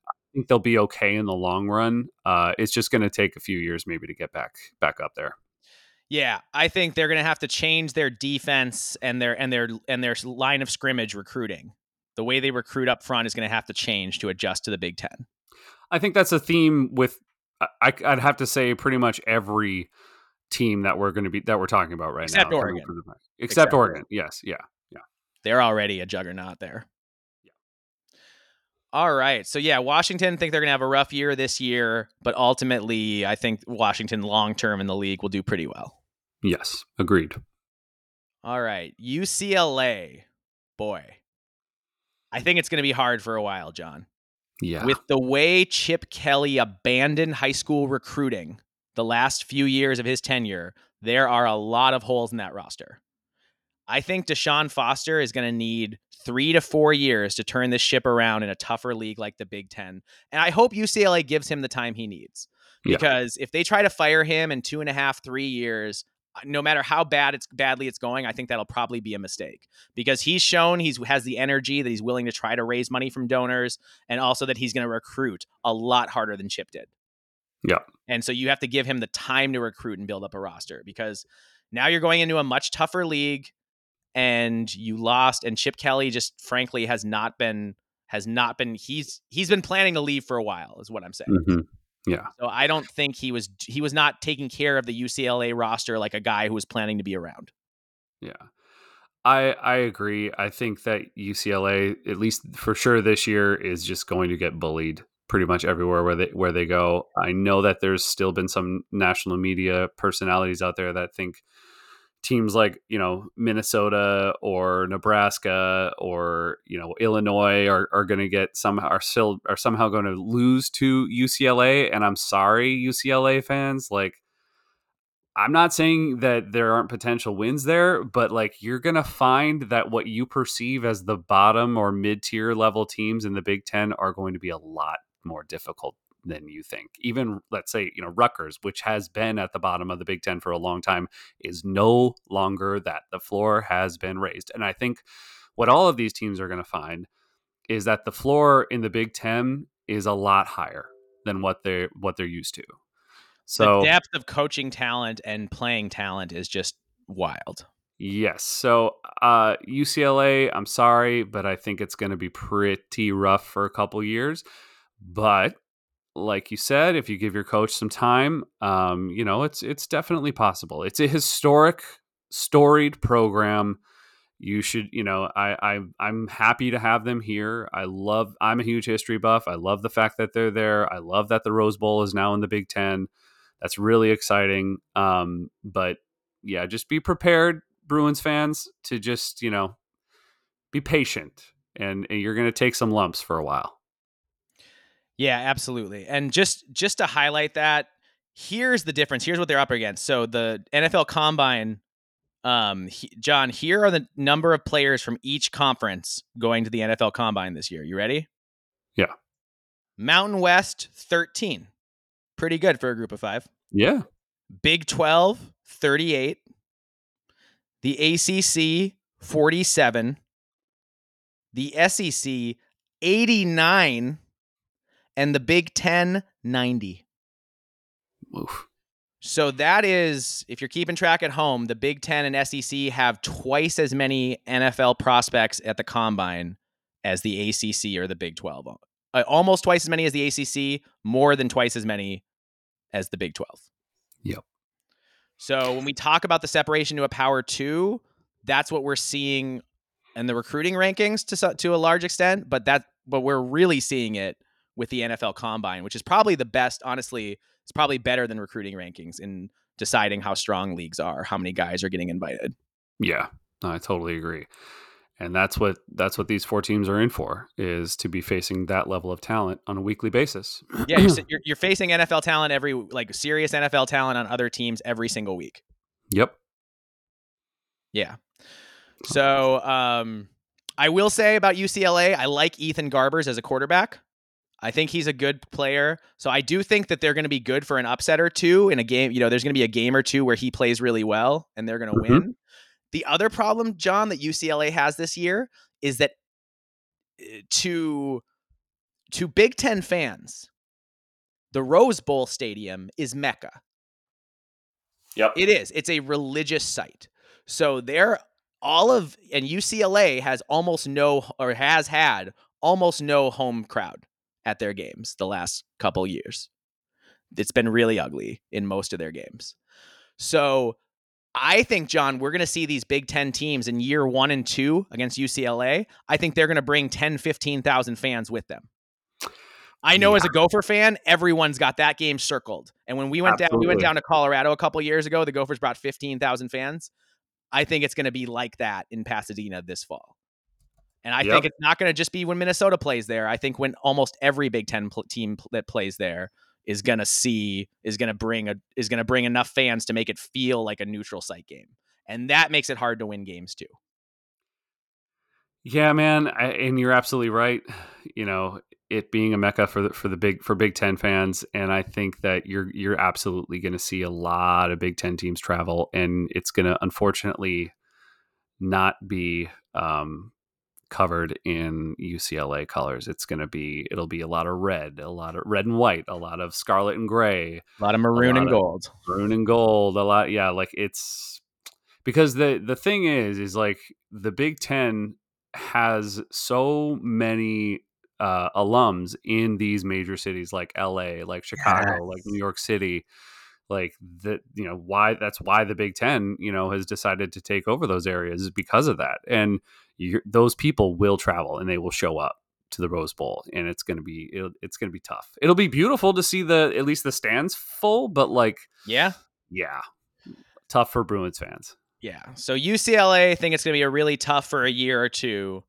i think they'll be okay in the long run uh it's just going to take a few years maybe to get back back up there yeah, I think they're going to have to change their defense and their and their and their line of scrimmage recruiting. The way they recruit up front is going to have to change to adjust to the Big Ten. I think that's a theme with I, would have to say pretty much every team that we're going to be that we're talking about right now. except now. Oregon. Except, except Oregon. Oregon. Yes. Yeah. Yeah. They're already a juggernaut there. Yeah. All right. So yeah, Washington think they're going to have a rough year this year, but ultimately I think Washington long term in the league will do pretty well. Yes, agreed. All right. UCLA. Boy. I think it's going to be hard for a while, John. Yeah. With the way Chip Kelly abandoned high school recruiting the last few years of his tenure, there are a lot of holes in that roster. I think Deshaun Foster is going to need three to four years to turn this ship around in a tougher league like the Big Ten. And I hope UCLA gives him the time he needs. Because yeah. if they try to fire him in two and a half, three years, uh, no matter how bad it's badly it's going, I think that'll probably be a mistake because he's shown he's has the energy that he's willing to try to raise money from donors, and also that he's going to recruit a lot harder than Chip did. Yeah, and so you have to give him the time to recruit and build up a roster because now you're going into a much tougher league, and you lost, and Chip Kelly just frankly has not been has not been he's he's been planning to leave for a while is what I'm saying. Mm-hmm. Yeah. So I don't think he was he was not taking care of the UCLA roster like a guy who was planning to be around. Yeah. I I agree. I think that UCLA at least for sure this year is just going to get bullied pretty much everywhere where they where they go. I know that there's still been some national media personalities out there that think teams like you know Minnesota or Nebraska or you know Illinois are, are going to get somehow are still are somehow going to lose to UCLA and I'm sorry UCLA fans like I'm not saying that there aren't potential wins there but like you're going to find that what you perceive as the bottom or mid-tier level teams in the Big 10 are going to be a lot more difficult than you think. Even let's say, you know, Rutgers, which has been at the bottom of the Big Ten for a long time, is no longer that. The floor has been raised. And I think what all of these teams are going to find is that the floor in the Big Ten is a lot higher than what they're what they're used to. So the depth of coaching talent and playing talent is just wild. Yes. So uh, UCLA, I'm sorry, but I think it's going to be pretty rough for a couple years. But like you said, if you give your coach some time, um, you know, it's it's definitely possible. It's a historic, storied program. You should, you know, I, I I'm happy to have them here. I love. I'm a huge history buff. I love the fact that they're there. I love that the Rose Bowl is now in the Big Ten. That's really exciting. Um, but yeah, just be prepared, Bruins fans, to just you know, be patient, and, and you're going to take some lumps for a while. Yeah, absolutely. And just just to highlight that, here's the difference. Here's what they're up against. So the NFL Combine, um, he, John, here are the number of players from each conference going to the NFL Combine this year. You ready? Yeah. Mountain West, 13. Pretty good for a group of five. Yeah. Big 12, 38. The ACC, 47. The SEC, 89 and the Big Ten 90. Oof. So that is, if you're keeping track at home, the Big Ten and SEC have twice as many NFL prospects at the combine as the ACC or the Big 12. Uh, almost twice as many as the ACC, more than twice as many as the Big 12. Yep. So when we talk about the separation to a power two, that's what we're seeing in the recruiting rankings to to a large extent. But that but we're really seeing it with the NFL Combine, which is probably the best. Honestly, it's probably better than recruiting rankings in deciding how strong leagues are, how many guys are getting invited. Yeah, I totally agree. And that's what that's what these four teams are in for is to be facing that level of talent on a weekly basis. yeah, you're, you're, you're facing NFL talent every like serious NFL talent on other teams every single week. Yep. Yeah. So, um, I will say about UCLA, I like Ethan Garbers as a quarterback. I think he's a good player. So I do think that they're going to be good for an upset or two in a game. You know, there's going to be a game or two where he plays really well and they're going to mm-hmm. win. The other problem, John, that UCLA has this year is that eh, to to Big 10 fans, the Rose Bowl stadium is Mecca. Yep. It is. It's a religious site. So they're all of and UCLA has almost no or has had almost no home crowd at their games the last couple years. It's been really ugly in most of their games. So I think, John, we're going to see these Big Ten teams in year one and two against UCLA. I think they're going to bring 10, 15,000 fans with them. I know yeah. as a Gopher fan, everyone's got that game circled. And when we went Absolutely. down, we went down to Colorado a couple years ago. The Gophers brought 15,000 fans. I think it's going to be like that in Pasadena this fall. And I yep. think it's not going to just be when Minnesota plays there. I think when almost every Big Ten pl- team pl- that plays there is going to see is going to bring a is going to bring enough fans to make it feel like a neutral site game, and that makes it hard to win games too. Yeah, man, I, and you're absolutely right. You know, it being a mecca for the for the big for Big Ten fans, and I think that you're you're absolutely going to see a lot of Big Ten teams travel, and it's going to unfortunately not be um, covered in UCLA colors. It's going to be it'll be a lot of red, a lot of red and white, a lot of scarlet and gray, a lot of maroon lot and of gold. Maroon and gold, a lot yeah, like it's because the the thing is is like the Big 10 has so many uh, alums in these major cities like LA, like Chicago, yes. like New York City like that you know why that's why the big 10 you know has decided to take over those areas because of that and those people will travel and they will show up to the Rose Bowl, and it's gonna be it's gonna be tough. It'll be beautiful to see the at least the stands full, but like yeah, yeah, tough for Bruins fans. Yeah, so UCLA I think it's gonna be a really tough for a year or two,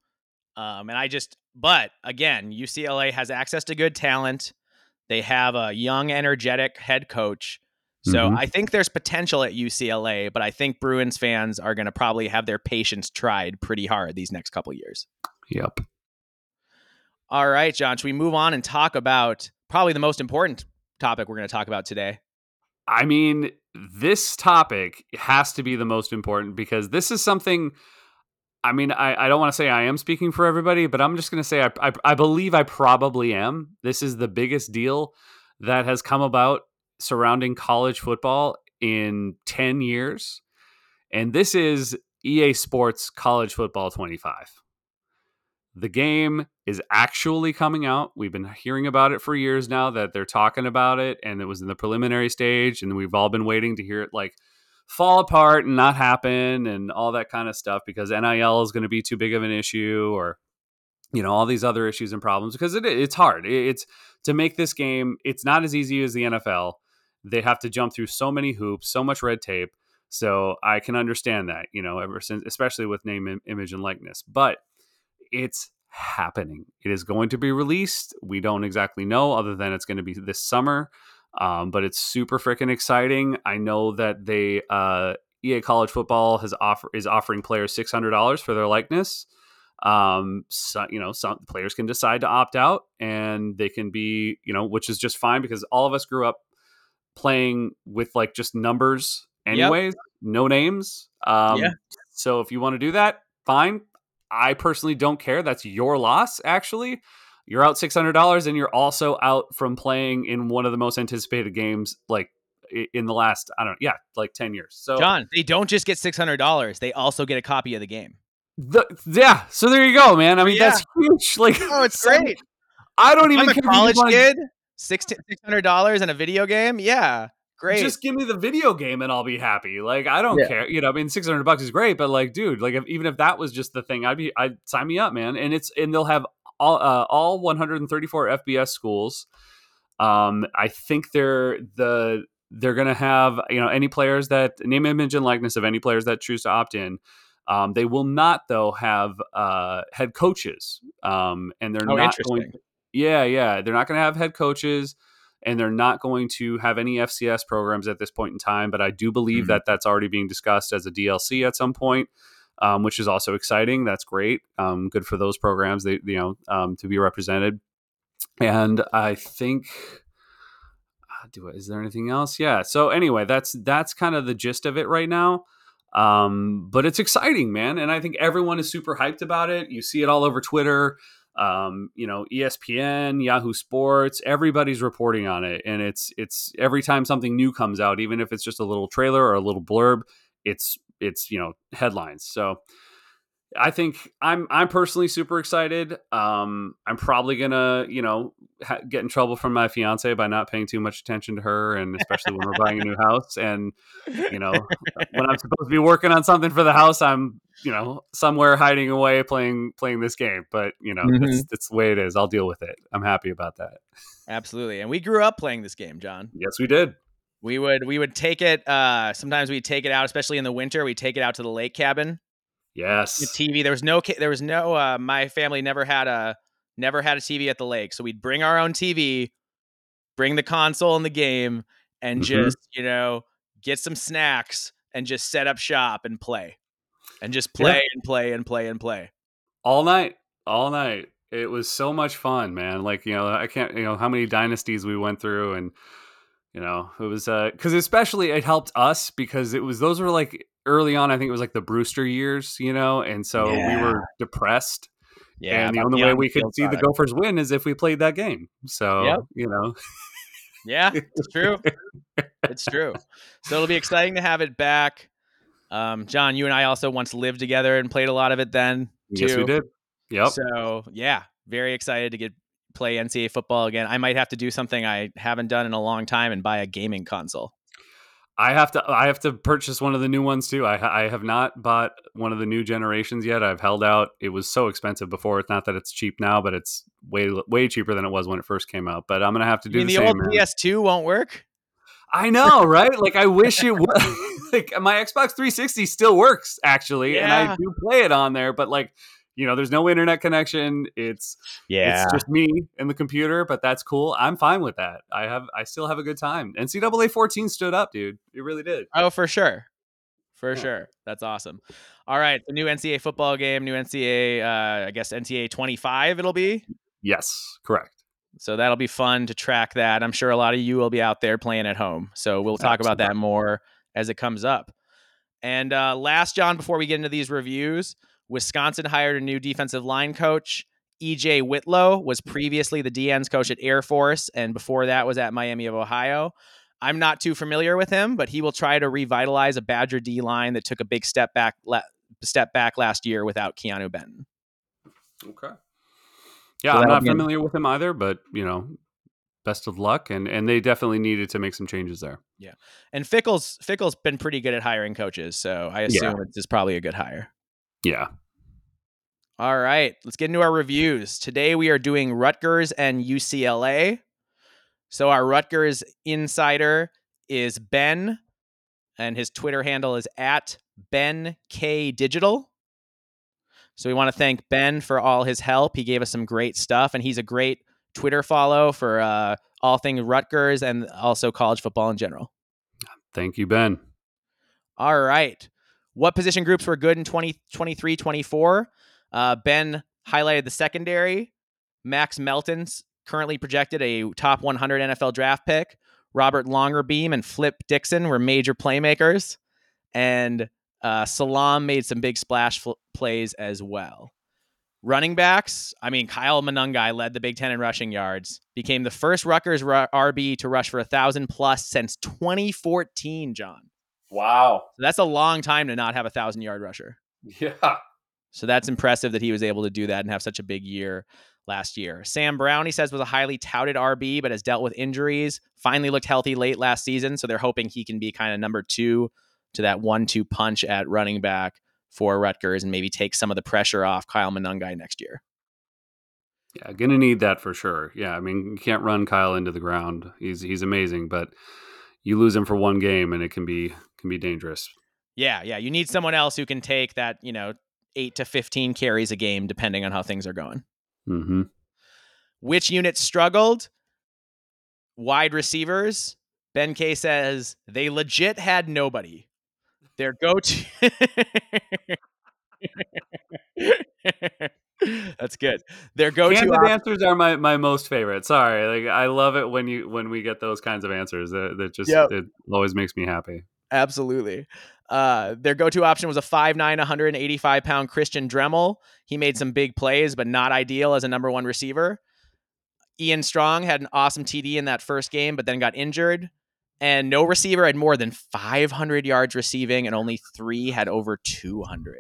um, and I just but again UCLA has access to good talent. They have a young, energetic head coach so mm-hmm. I think there's potential at UCLA, but I think Bruins fans are going to probably have their patience tried pretty hard these next couple years. Yep. All right, John, should we move on and talk about probably the most important topic we're going to talk about today? I mean, this topic has to be the most important because this is something. I mean, I, I don't want to say I am speaking for everybody, but I'm just going to say I, I, I believe I probably am. This is the biggest deal that has come about surrounding college football in 10 years. And this is EA Sports College Football 25. The game is actually coming out. We've been hearing about it for years now that they're talking about it, and it was in the preliminary stage, and we've all been waiting to hear it like fall apart and not happen and all that kind of stuff because NIL is going to be too big of an issue or you know all these other issues and problems because it, it's hard. It's to make this game. It's not as easy as the NFL they have to jump through so many hoops, so much red tape. So I can understand that, you know, ever since, especially with name, image, and likeness. But it's happening. It is going to be released. We don't exactly know, other than it's going to be this summer. Um, but it's super freaking exciting. I know that they uh, EA College Football has offer is offering players six hundred dollars for their likeness. Um, so, you know, some players can decide to opt out, and they can be, you know, which is just fine because all of us grew up playing with like just numbers anyways, yep. no names. Um, yeah. So if you want to do that, fine. I personally don't care. That's your loss, actually. You're out $600 and you're also out from playing in one of the most anticipated games like in the last, I don't know, yeah, like 10 years. So, John, they don't just get $600, they also get a copy of the game. The, yeah, so there you go, man. I mean, yeah. that's huge. Like, oh, it's great. I don't even I'm a college kid six hundred dollars in a video game. Yeah, great. Just give me the video game and I'll be happy. Like I don't yeah. care. You know, I mean, six hundred bucks is great, but like, dude, like if, even if that was just the thing, I'd be, I'd sign me up, man. And it's and they'll have all uh, all 134 FBS schools. Um, I think they're the they're going to have you know any players that name, image, and likeness of any players that choose to opt in. Um, they will not though have uh, head coaches, um, and they're oh, not going. Yeah, yeah, they're not going to have head coaches and they're not going to have any FCS programs at this point in time. But I do believe mm-hmm. that that's already being discussed as a DLC at some point, um, which is also exciting. That's great. Um, good for those programs, they you know, um, to be represented. And I think, uh, do is there anything else? Yeah. So anyway, that's that's kind of the gist of it right now. Um, but it's exciting, man, and I think everyone is super hyped about it. You see it all over Twitter um, you know, ESPN, Yahoo Sports, everybody's reporting on it, and it's it's every time something new comes out, even if it's just a little trailer or a little blurb, it's it's you know headlines. So I think I'm I'm personally super excited. Um, I'm probably gonna you know ha- get in trouble from my fiance by not paying too much attention to her, and especially when we're buying a new house. And you know when I'm supposed to be working on something for the house, I'm you know somewhere hiding away playing playing this game. But you know mm-hmm. it's, it's the way it is. I'll deal with it. I'm happy about that. Absolutely, and we grew up playing this game, John. Yes, we did. We would we would take it. Uh, sometimes we'd take it out, especially in the winter. We take it out to the lake cabin Yes. The TV. There was no. There was no. Uh, my family never had a never had a TV at the lake, so we'd bring our own TV, bring the console and the game, and mm-hmm. just you know get some snacks and just set up shop and play, and just play yeah. and play and play and play all night, all night. It was so much fun, man. Like you know, I can't. You know how many dynasties we went through and you know it was uh because especially it helped us because it was those were like early on, I think it was like the Brewster years, you know, and so yeah. we were depressed. Yeah, and the only way we could see the Gophers win is if we played that game. So yep. you know. yeah, it's true. it's true. So it'll be exciting to have it back. Um, John, you and I also once lived together and played a lot of it then. Too. Yes, we did. Yep. So yeah, very excited to get play NCAA football again. I might have to do something I haven't done in a long time and buy a gaming console. I have to I have to purchase one of the new ones too. I I have not bought one of the new generations yet. I've held out. It was so expensive before. It's not that it's cheap now, but it's way way cheaper than it was when it first came out. But I'm gonna have to do the, the old man. PS2 won't work. I know, right? like I wish it would. like my Xbox 360 still works actually, yeah. and I do play it on there. But like you know, there's no internet connection. It's yeah, it's just me and the computer, but that's cool. I'm fine with that. I have I still have a good time. NCAA 14 stood up, dude. It really did. Oh, for sure. For yeah. sure. That's awesome. All right. The new NCAA football game, new NCAA, uh, I guess NCAA 25 it'll be. Yes, correct. So that'll be fun to track that. I'm sure a lot of you will be out there playing at home. So we'll talk Absolutely. about that more as it comes up. And uh, last, John, before we get into these reviews, Wisconsin hired a new defensive line coach. EJ Whitlow was previously the DN's coach at Air Force, and before that was at Miami of Ohio. I'm not too familiar with him, but he will try to revitalize a Badger D line that took a big step back la- step back last year without Keanu Benton. Okay. Yeah, so I'm not familiar with him either, but you know, best of luck, and and they definitely needed to make some changes there. Yeah, and Fickle's Fickell's been pretty good at hiring coaches, so I assume yeah. it's probably a good hire. Yeah. All right, let's get into our reviews. Today we are doing Rutgers and UCLA. So our Rutgers insider is Ben, and his Twitter handle is at Ben K Digital. So we want to thank Ben for all his help. He gave us some great stuff, and he's a great Twitter follow for uh, all things Rutgers and also college football in general. Thank you, Ben. All right. What position groups were good in 2023 24? Uh, ben highlighted the secondary. Max Melton's currently projected a top 100 NFL draft pick. Robert Longerbeam and Flip Dixon were major playmakers. And uh, Salam made some big splash fl- plays as well. Running backs, I mean, Kyle Monangai led the Big Ten in rushing yards, became the first Rutgers RB to rush for a thousand plus since 2014. John, Wow. So that's a long time to not have a thousand yard rusher. Yeah. So that's impressive that he was able to do that and have such a big year last year. Sam Brown, he says, was a highly touted RB, but has dealt with injuries. Finally looked healthy late last season. So they're hoping he can be kind of number two to that one two punch at running back for Rutgers and maybe take some of the pressure off Kyle Monangai next year. Yeah, gonna need that for sure. Yeah, I mean, you can't run Kyle into the ground. He's he's amazing, but you lose him for one game and it can be can be dangerous. Yeah, yeah. You need someone else who can take that, you know, eight to fifteen carries a game, depending on how things are going. Mm-hmm. Which unit struggled? Wide receivers. Ben K says they legit had nobody. Their go-to. That's good. Their go-to op- answers are my, my most favorite. Sorry, like I love it when you when we get those kinds of answers. That, that just yep. it always makes me happy. Absolutely. Uh, their go-to option was a 5'9", 185 pound Christian Dremel. He made some big plays, but not ideal as a number one receiver. Ian Strong had an awesome TD in that first game, but then got injured. And no receiver had more than 500 yards receiving, and only three had over 200.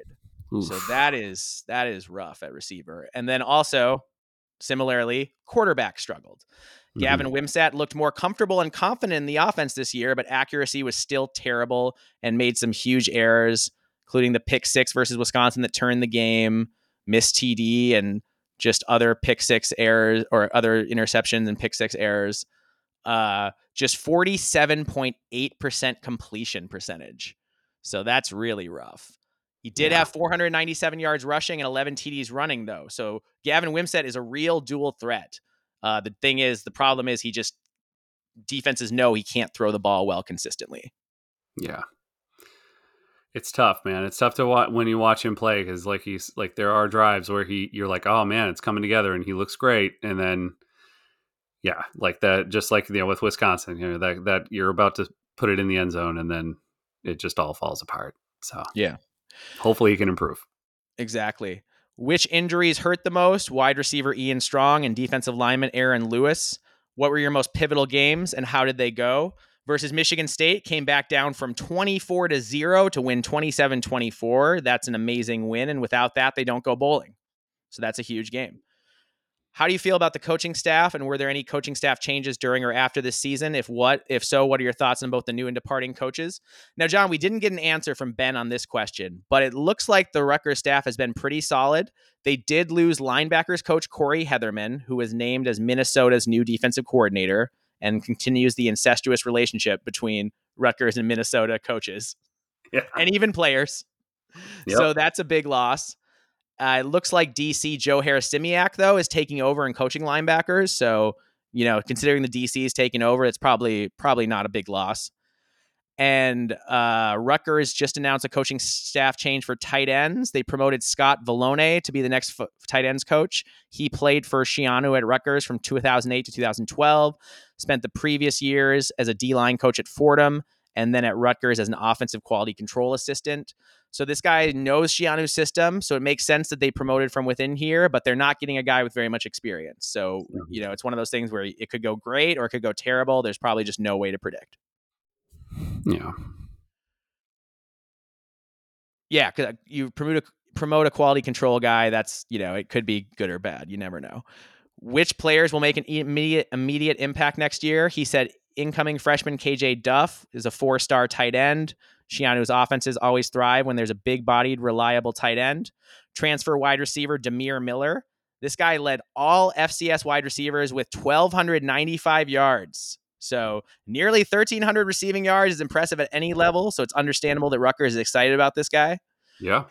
Oof. So that is that is rough at receiver. And then also, similarly, quarterback struggled. Mm-hmm. Gavin Wimsatt looked more comfortable and confident in the offense this year, but accuracy was still terrible and made some huge errors, including the pick six versus Wisconsin that turned the game, missed TD, and just other pick six errors or other interceptions and pick six errors. Uh, just 47.8% completion percentage. So that's really rough. He did yeah. have 497 yards rushing and 11 TDs running, though. So Gavin Wimsatt is a real dual threat. Uh, the thing is, the problem is he just defenses know he can't throw the ball well consistently. Yeah, it's tough, man. It's tough to watch when you watch him play because, like he's like, there are drives where he you're like, oh man, it's coming together, and he looks great, and then yeah, like that, just like you know with Wisconsin, you know that that you're about to put it in the end zone, and then it just all falls apart. So yeah, hopefully he can improve. Exactly. Which injuries hurt the most? Wide receiver Ian Strong and defensive lineman Aaron Lewis. What were your most pivotal games and how did they go? Versus Michigan State came back down from 24 to 0 to win 27-24. That's an amazing win and without that they don't go bowling. So that's a huge game. How do you feel about the coaching staff and were there any coaching staff changes during or after this season? If what, if so, what are your thoughts on both the new and departing coaches? Now, John, we didn't get an answer from Ben on this question, but it looks like the Rutgers staff has been pretty solid. They did lose linebackers coach Corey Hetherman, who was named as Minnesota's new defensive coordinator and continues the incestuous relationship between Rutgers and Minnesota coaches yeah. and even players. Yep. So that's a big loss. Uh, it looks like DC Joe Harasimiak though is taking over and coaching linebackers. So you know, considering the DC is taking over, it's probably probably not a big loss. And uh, Rutgers just announced a coaching staff change for tight ends. They promoted Scott Vallone to be the next f- tight ends coach. He played for Schiano at Rutgers from 2008 to 2012. Spent the previous years as a D line coach at Fordham, and then at Rutgers as an offensive quality control assistant. So this guy knows Schiano's system, so it makes sense that they promoted from within here, but they're not getting a guy with very much experience. So, you know, it's one of those things where it could go great or it could go terrible. There's probably just no way to predict. Yeah. Yeah, because uh, you promote a, promote a quality control guy, that's, you know, it could be good or bad. You never know. Which players will make an immediate immediate impact next year? He said incoming freshman KJ Duff is a four star tight end. Schiano's offenses always thrive when there's a big bodied, reliable tight end. Transfer wide receiver Dymere Miller. This guy led all FCS wide receivers with 1,295 yards. So nearly 1,300 receiving yards is impressive at any level. So it's understandable that Rutgers is excited about this guy. Yeah.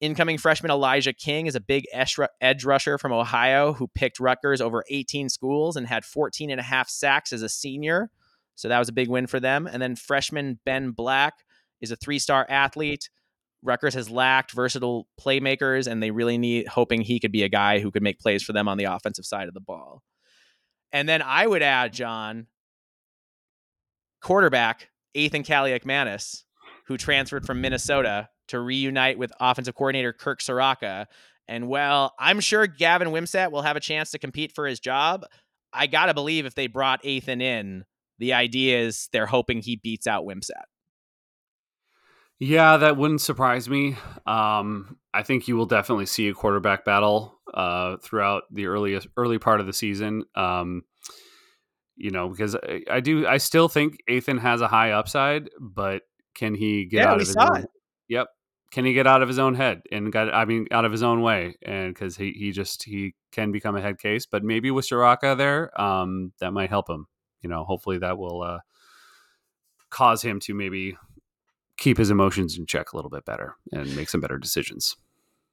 Incoming freshman Elijah King is a big edge rusher from Ohio who picked Rutgers over 18 schools and had 14 and a half sacks as a senior. So that was a big win for them. And then freshman Ben Black is a three star athlete. Rutgers has lacked versatile playmakers, and they really need hoping he could be a guy who could make plays for them on the offensive side of the ball. And then I would add, John, quarterback Ethan Kaliakmanis, who transferred from Minnesota to reunite with offensive coordinator Kirk Ciarrocca. And well, I'm sure Gavin Wimsatt will have a chance to compete for his job. I gotta believe if they brought Ethan in, the idea is they're hoping he beats out Wimsatt. Yeah, that wouldn't surprise me. Um, I think you will definitely see a quarterback battle uh, throughout the earliest early part of the season. Um, you know, because I, I, do, I still think Ethan has a high upside, but can he get yeah, out of his? Saw it. Yep. can he get out of his own head and got I mean out of his own way and because he he just he can become a head case, but maybe with Ciarrocca there, um, that might help him. You know, hopefully that will uh, cause him to maybe keep his emotions in check a little bit better and make some better decisions.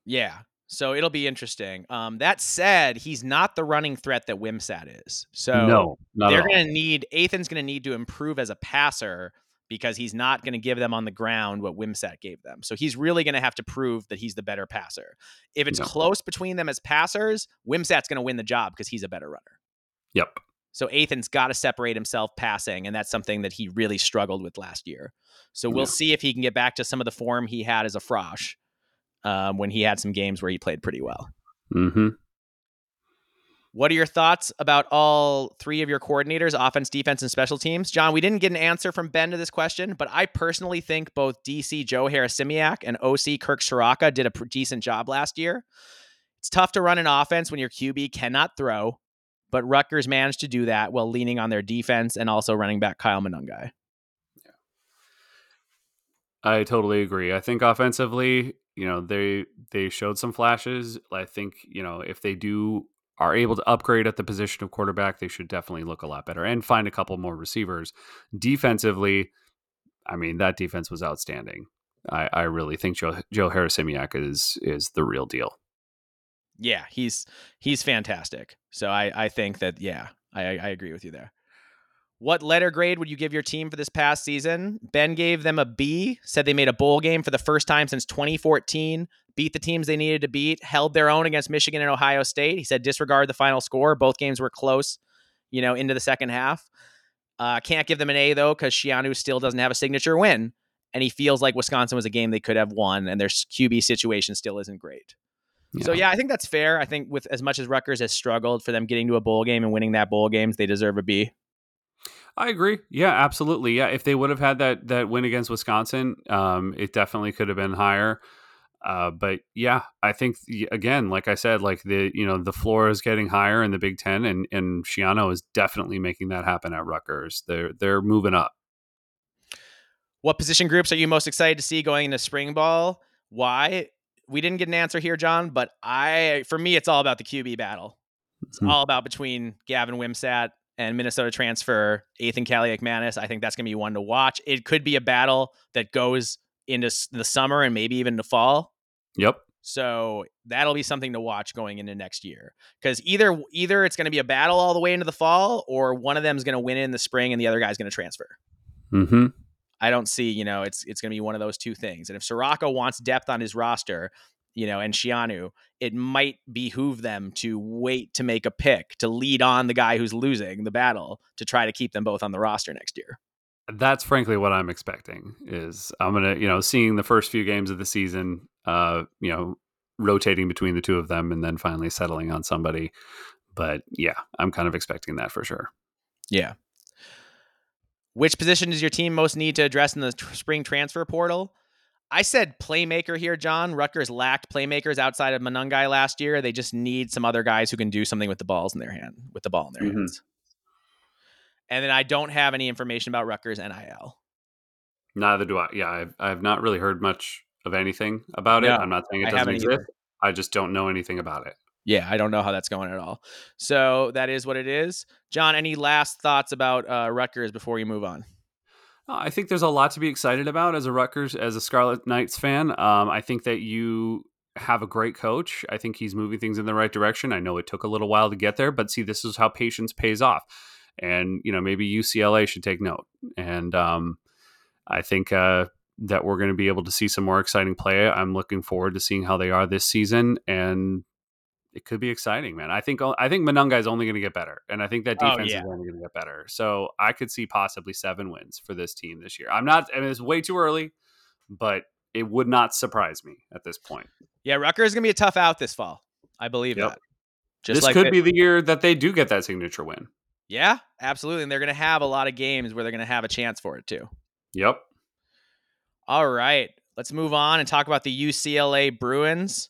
Yeah. So it'll be interesting. Um, that said, he's not the running threat that Wimsatt is. So no, they're going to need Ethan's going to need to improve as a passer because he's not going to give them on the ground what Wimsatt gave them. So he's really going to have to prove that he's the better passer. If it's no. close between them as passers, Wimsatt's going to win the job because he's a better runner. Yep. So Ethan's got to separate himself passing, and that's something that he really struggled with last year. So we'll yeah. see if he can get back to some of the form he had as a Frosh um, when he had some games where he played pretty well. Mm-hmm. What are your thoughts about all three of your coordinators, offense, defense, and special teams? John, we didn't get an answer from Ben to this question, but I personally think both DC Joe Harasimiak and OC Kirk Ciarrocca did a decent job last year. It's tough to run an offense when your QB cannot throw but Rutgers managed to do that while leaning on their defense and also running back Kyle Monangai. Yeah. I totally agree. I think offensively, you know, they they showed some flashes. I think, you know, if they do are able to upgrade at the position of quarterback, they should definitely look a lot better and find a couple more receivers. Defensively, I mean, that defense was outstanding. I, I really think Joe Joe Harasimiak is is the real deal yeah, he's he's fantastic. So I I think that yeah, I I agree with you there. What letter grade would you give your team for this past season? Ben gave them a B, said they made a bowl game for the first time since 2014, beat the teams they needed to beat, held their own against Michigan and Ohio State. He said disregard the final score. Both games were close, you know, into the second half. Uh, can't give them an A though because Schiano still doesn't have a signature win, and he feels like Wisconsin was a game they could have won, and their QB situation still isn't great. Yeah. So yeah, I think that's fair. I think with as much as Rutgers has struggled for them getting to a bowl game and winning that bowl games, they deserve a B. I agree. Yeah, absolutely. Yeah, if they would have had that that win against Wisconsin, um, it definitely could have been higher. Uh, but yeah, I think again, like I said, like the you know the floor is getting higher in the Big Ten, and and Schiano is definitely making that happen at Rutgers. They're they're moving up. What position groups are you most excited to see going into spring ball? Why? We didn't get an answer here, John, but I for me it's all about the QB battle. It's mm-hmm. all about between Gavin Wimsatt and Minnesota transfer Ethan Kaliakmanis. I think that's going to be one to watch. It could be a battle that goes into the summer and maybe even the fall. Yep. So that'll be something to watch going into next year because either either it's going to be a battle all the way into the fall, or one of them is going to win in the spring and the other guy's going to transfer. Mm-hmm. I don't see, you know, it's it's going to be one of those two things. And if Ciarrocca wants depth on his roster, you know, and Schiano, it might behoove them to wait to make a pick to lead on the guy who's losing the battle to try to keep them both on the roster next year. That's frankly what I'm expecting. Is I'm gonna, you know, seeing the first few games of the season, uh, you know, rotating between the two of them, and then finally settling on somebody. But yeah, I'm kind of expecting that for sure. Yeah. Which position does your team most need to address in the tr- spring transfer portal? I said playmaker here, John. Rutgers lacked playmakers outside of Monangai last year. They just need some other guys who can do something with the balls in their hand, with the ball in their mm-hmm. hands. And then I don't have any information about Rutgers NIL. Neither do I. Yeah, I've, I've not really heard much of anything about it. I'm not saying it doesn't exist. Either. I just don't know anything about it yeah, I don't know how that's going at all. So that is what it is. John, any last thoughts about uh, Rutgers before you move on? I think there's a lot to be excited about as a Rutgers, as a Scarlet Knights fan. Um, I think that you have a great coach. I think he's moving things in the right direction. I know it took a little while to get there, but see, this is how patience pays off. And you know, maybe UCLA should take note. And um, I think uh, that we're going to be able to see some more exciting play. I'm looking forward to seeing how they are this season, and it could be exciting, man. I think I think Monangai is only going to get better, and I think that oh, defense oh, yeah. is only going to get better. So I could see possibly seven wins for this team this year. I'm not. I mean, it's way too early, but it would not surprise me at this point. Yeah, Rutgers is going to be a tough out this fall. I believe yep. that. Just this like could be the year that they do get that signature win. Yeah, absolutely, and they're going to have a lot of games where they're going to have a chance for it too. Yep. All right, let's move on and talk about the UCLA Bruins.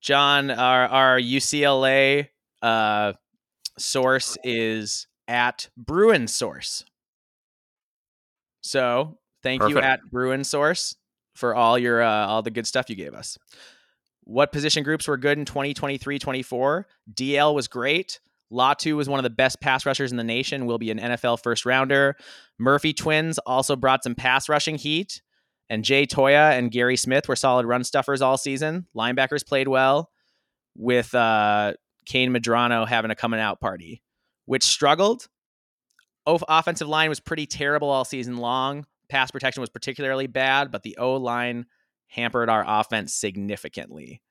John, our our UCLA uh, source is at Bruin Source. So thank Perfect. you at Bruin Source for all your uh, all the good stuff you gave us. What position groups were good in 2023 24? DL was great. Latu was one of the best pass rushers in the nation, will be an NFL first rounder. Murphy twins also brought some pass rushing heat. And Jay Toia and Gary Smith were solid run stuffers all season. Linebackers played well, with uh, Kain Medrano having a coming out party, which struggled. O- offensive line was pretty terrible all season long. Pass protection was particularly bad, but the O line hampered our offense significantly.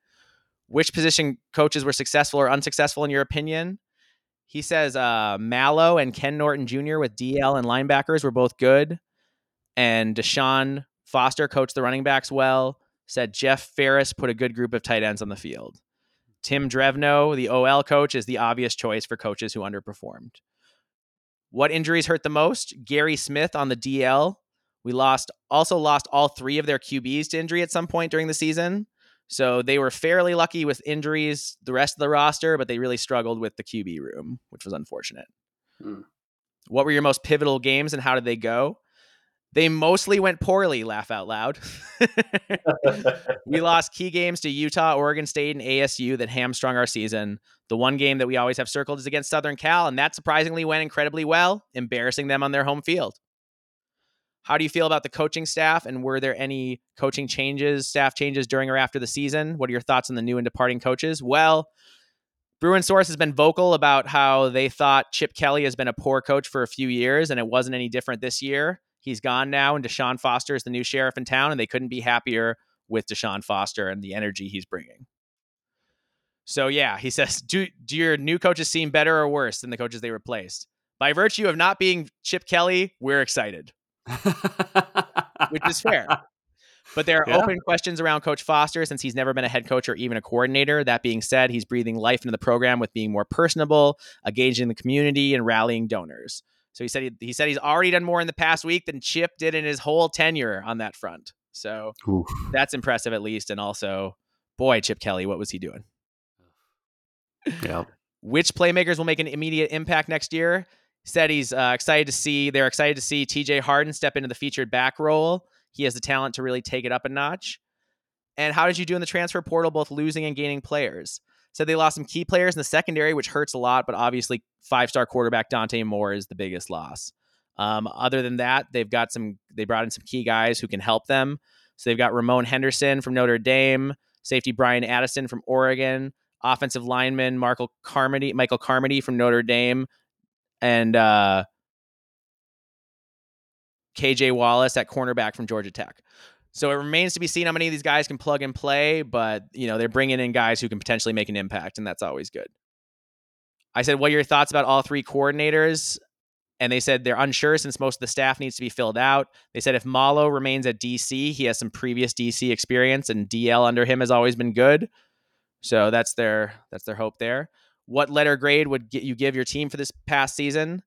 Which position coaches were successful or unsuccessful in your opinion? He says uh, Malloe and Ken Norton Jr. with DL and linebackers were both good. And Deshaun Foster coached the running backs well. Said Jeff Faris put a good group of tight ends on the field. Tim Drevno, the OL coach, is the obvious choice for coaches who underperformed. What injuries hurt the most? Gary Smith on the DL. We lost also lost all three of their QBs to injury at some point during the season. So they were fairly lucky with injuries, the rest of the roster, but they really struggled with the QB room, which was unfortunate. Hmm. What were your most pivotal games and how did they go? They mostly went poorly, laugh out loud. we lost key games to Utah, Oregon State, and ASU that hamstrung our season. The one game that we always have circled is against Southern Cal, and that surprisingly went incredibly well, embarrassing them on their home field. How do you feel about the coaching staff? And were there any coaching changes, staff changes during or after the season? What are your thoughts on the new and departing coaches? Well, Bruin Source has been vocal about how they thought Chip Kelly has been a poor coach for a few years, and it wasn't any different this year. He's gone now, and Deshaun Foster is the new sheriff in town, and they couldn't be happier with Deshaun Foster and the energy he's bringing. So yeah, he says, do do your new coaches seem better or worse than the coaches they replaced? By virtue of not being Chip Kelly, we're excited which is fair. But there are yeah. open questions around Coach Foster since he's never been a head coach or even a coordinator. That being said, he's breathing life into the program with being more personable, engaging the community, and rallying donors. So he said he, he said he's already done more in the past week than Chip did in his whole tenure on that front. So Oof. that's impressive at least. And also, boy, Chip Kelly, what was he doing? Yeah. Which playmakers will make an immediate impact next year? said he's uh, excited to see they're excited to see TJ Harden step into the featured back role. He has the talent to really take it up a notch. And how did you do in the transfer portal, both losing and gaining players? Said they lost some key players in the secondary, which hurts a lot, but obviously five star quarterback Dante Moore is the biggest loss. Um, other than that, they've got some they brought in some key guys who can help them. So they've got Ramon Henderson from Notre Dame, safety Brian Addison from Oregon, offensive lineman Michael Carmody, Michael Carmody from Notre Dame, and uh, KJ Wallace at cornerback from Georgia Tech. So it remains to be seen how many of these guys can plug and play, but you know they're bringing in guys who can potentially make an impact, and that's always good. I said, "What are your thoughts about all three coordinators?" And they said they're unsure since most of the staff needs to be filled out. They said if Malloe remains at DC, he has some previous DC experience, and DL under him has always been good. So that's their that's their hope there what letter grade would you give your team for this past season?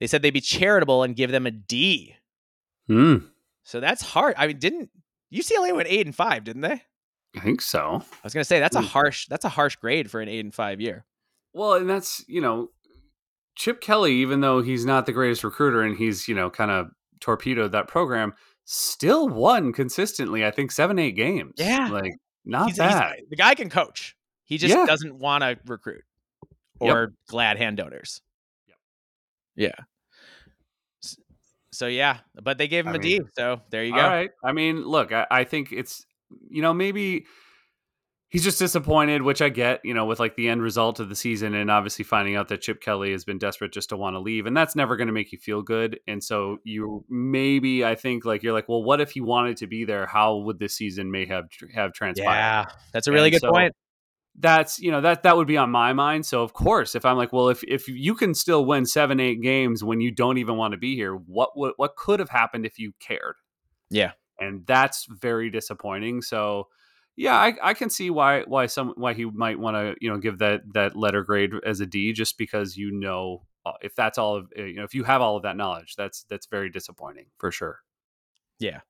They said they'd be charitable and give them a D. Hmm. So that's hard. I mean, didn't UCLA went eight and five, didn't they? I think so. I was gonna say that's a hmm. harsh that's a harsh grade for an eight and five year. Well, and that's you know, Chip Kelly, even though he's not the greatest recruiter and he's you know kind of torpedoed that program, still won consistently. I think seven eight games. Yeah, like not he's, bad. He's, the guy can coach. He just yeah. doesn't want to recruit or yep. glad hand donors. Yep. Yeah. So yeah, but they gave him I a mean, D. So there you go. All right. I mean, look, I, I think it's you know maybe he's just disappointed, which I get, you know, with like the end result of the season and obviously finding out that Chip Kelly has been desperate just to want to leave. And that's never going to make you feel good. And so you maybe, I think like, you're like, well, what if he wanted to be there? How would this season may have, have transpired? Yeah, that's a really and good so, point that's you know that that would be on my mind. So of course if i'm like well if if you can still win seven eight games when you don't even want to be here what what, what could have happened if you cared? Yeah. And that's very disappointing. So yeah i, I can see why why some why he might want to you know give that that letter grade as a d just because you know uh, if that's all of you know if you have all of that knowledge that's that's very disappointing for sure. Yeah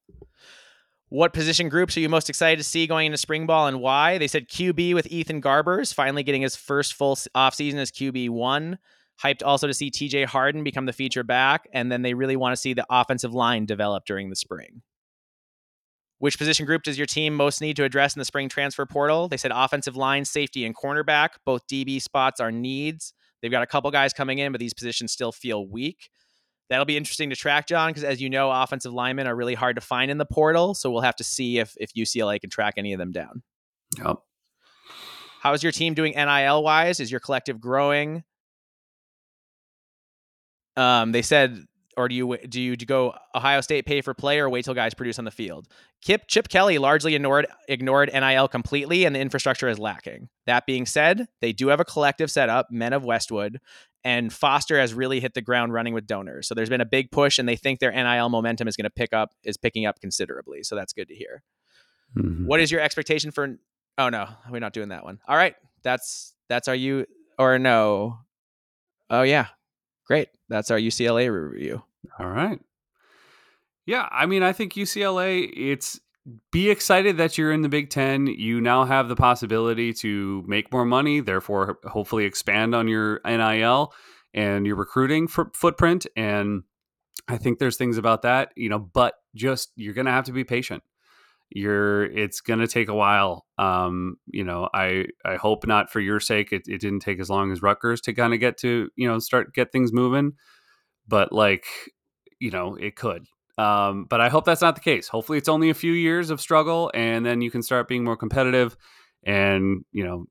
what position groups are you most excited to see going into spring ball and why? They said QB with Ethan Garbers finally getting his first full offseason as QB1. Hyped also to see TJ Harden become the feature back. And then they really want to see the offensive line develop during the spring. Which position group does your team most need to address in the spring transfer portal? They said offensive line, safety, and cornerback. Both DB spots are needs. They've got a couple guys coming in, but these positions still feel weak. That'll be interesting to track, John, because as you know, offensive linemen are really hard to find in the portal. So we'll have to see if if UCLA can track any of them down. Yep. How's your team doing NIL wise? Is your collective growing? Um, they said or do you do you go Ohio State pay for play or wait till guys produce on the field? Kip Chip Kelly largely ignored ignored NIL completely, and the infrastructure is lacking. That being said, they do have a collective set up, Men of Westwood, and Foster has really hit the ground running with donors. So there's been a big push, and they think their NIL momentum is going to pick up is picking up considerably. So that's good to hear. Mm-hmm. What is your expectation for? Oh no, we're not doing that one. All right, that's that's our you or no. Oh yeah, Great. That's our UCLA review. All right. Yeah, I mean, I think UCLA, it's be excited that you're in the Big Ten. You now have the possibility to make more money, therefore, hopefully expand on your NIL and your recruiting footprint. And I think there's things about that, you know, but just you're going to have to be patient you're it's going to take a while um you know i i hope not for your sake it, it didn't take as long as Rutgers to kind of get to you know start get things moving but like you know it could um but i hope that's not the case. Hopefully it's only a few years of struggle and then you can start being more competitive and you know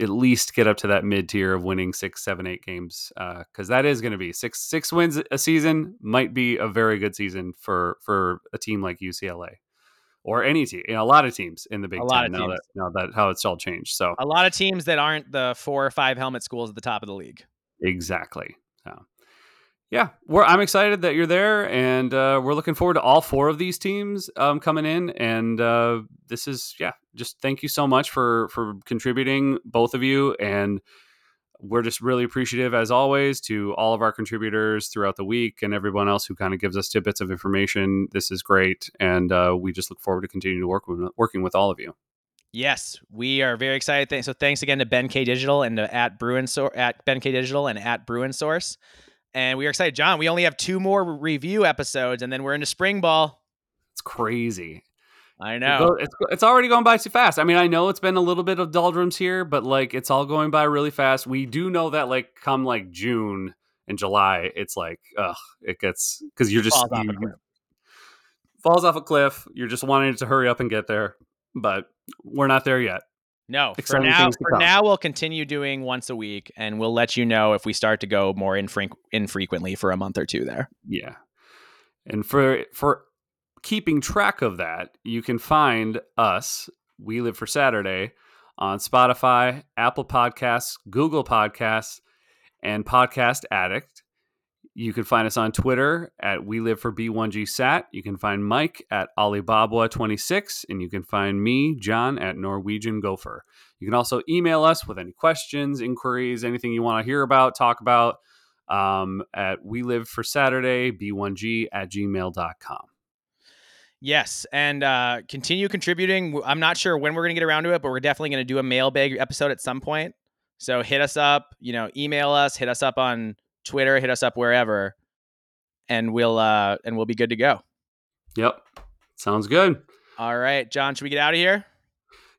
at least get up to that mid tier of winning six, seven, eight games, Uh, because that is going to be six six wins a season might be a very good season for for a team like UCLA or any team, you know, a lot of teams in the Big a Ten now that now that how it's all changed. So a lot of teams that aren't the four or five helmet schools at the top of the league. Exactly. So, yeah, we're, I'm excited that you're there, and uh, we're looking forward to all four of these teams um, coming in. And uh, this is yeah, just thank you so much for for contributing, both of you, and we're just really appreciative as always to all of our contributors throughout the week and everyone else who kind of gives us tidbits of information. This is great and uh, we just look forward to continuing to work with working with all of you. Yes we are very excited. So thanks again to ben k digital and to at bruin so at ben k digital and at bruin source. And we are excited. John we only have two more review episodes and then we're into spring ball. It's crazy I know. It's, it's already going by too fast. I mean, I know it's been a little bit of doldrums here, but like it's all going by really fast. We do know that like come like June and July, it's like ugh, it gets because you're just falls, you, off falls off a cliff. You're just wanting to hurry up and get there, but we're not there yet. No, Exciting for now, for come. now we'll continue doing once a week, and we'll let you know if we start to go more infre- infrequently for a month or two there. Yeah, and for for keeping track of that, you can find us, We Live for Saturday, on Spotify, Apple Podcasts, Google Podcasts, and Podcast Addict. You can find us on Twitter at We Live for B1G Sat. You can find Mike at Alibaba26, and you can find me, John, at Norwegian Gopher. You can also email us with any questions, inquiries, anything you want to hear about, talk about um, at We Live for Saturday, B1G at gmail.com. Yes, and uh, continue contributing. I'm not sure when we're going to get around to it, but we're definitely going to do a mailbag episode at some point. So hit us up, you know, email us, hit us up on Twitter, hit us up wherever, and we'll uh, and we'll be good to go. Yep, sounds good. All right, John, should we get out of here?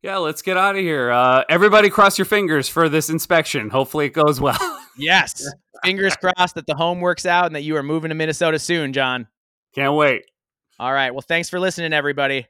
Yeah, let's get out of here. Uh, everybody, cross your fingers for this inspection. Hopefully, it goes well. yes, fingers crossed that the home works out and that you are moving to Minnesota soon, John. Can't wait. All right. Well, thanks for listening, everybody.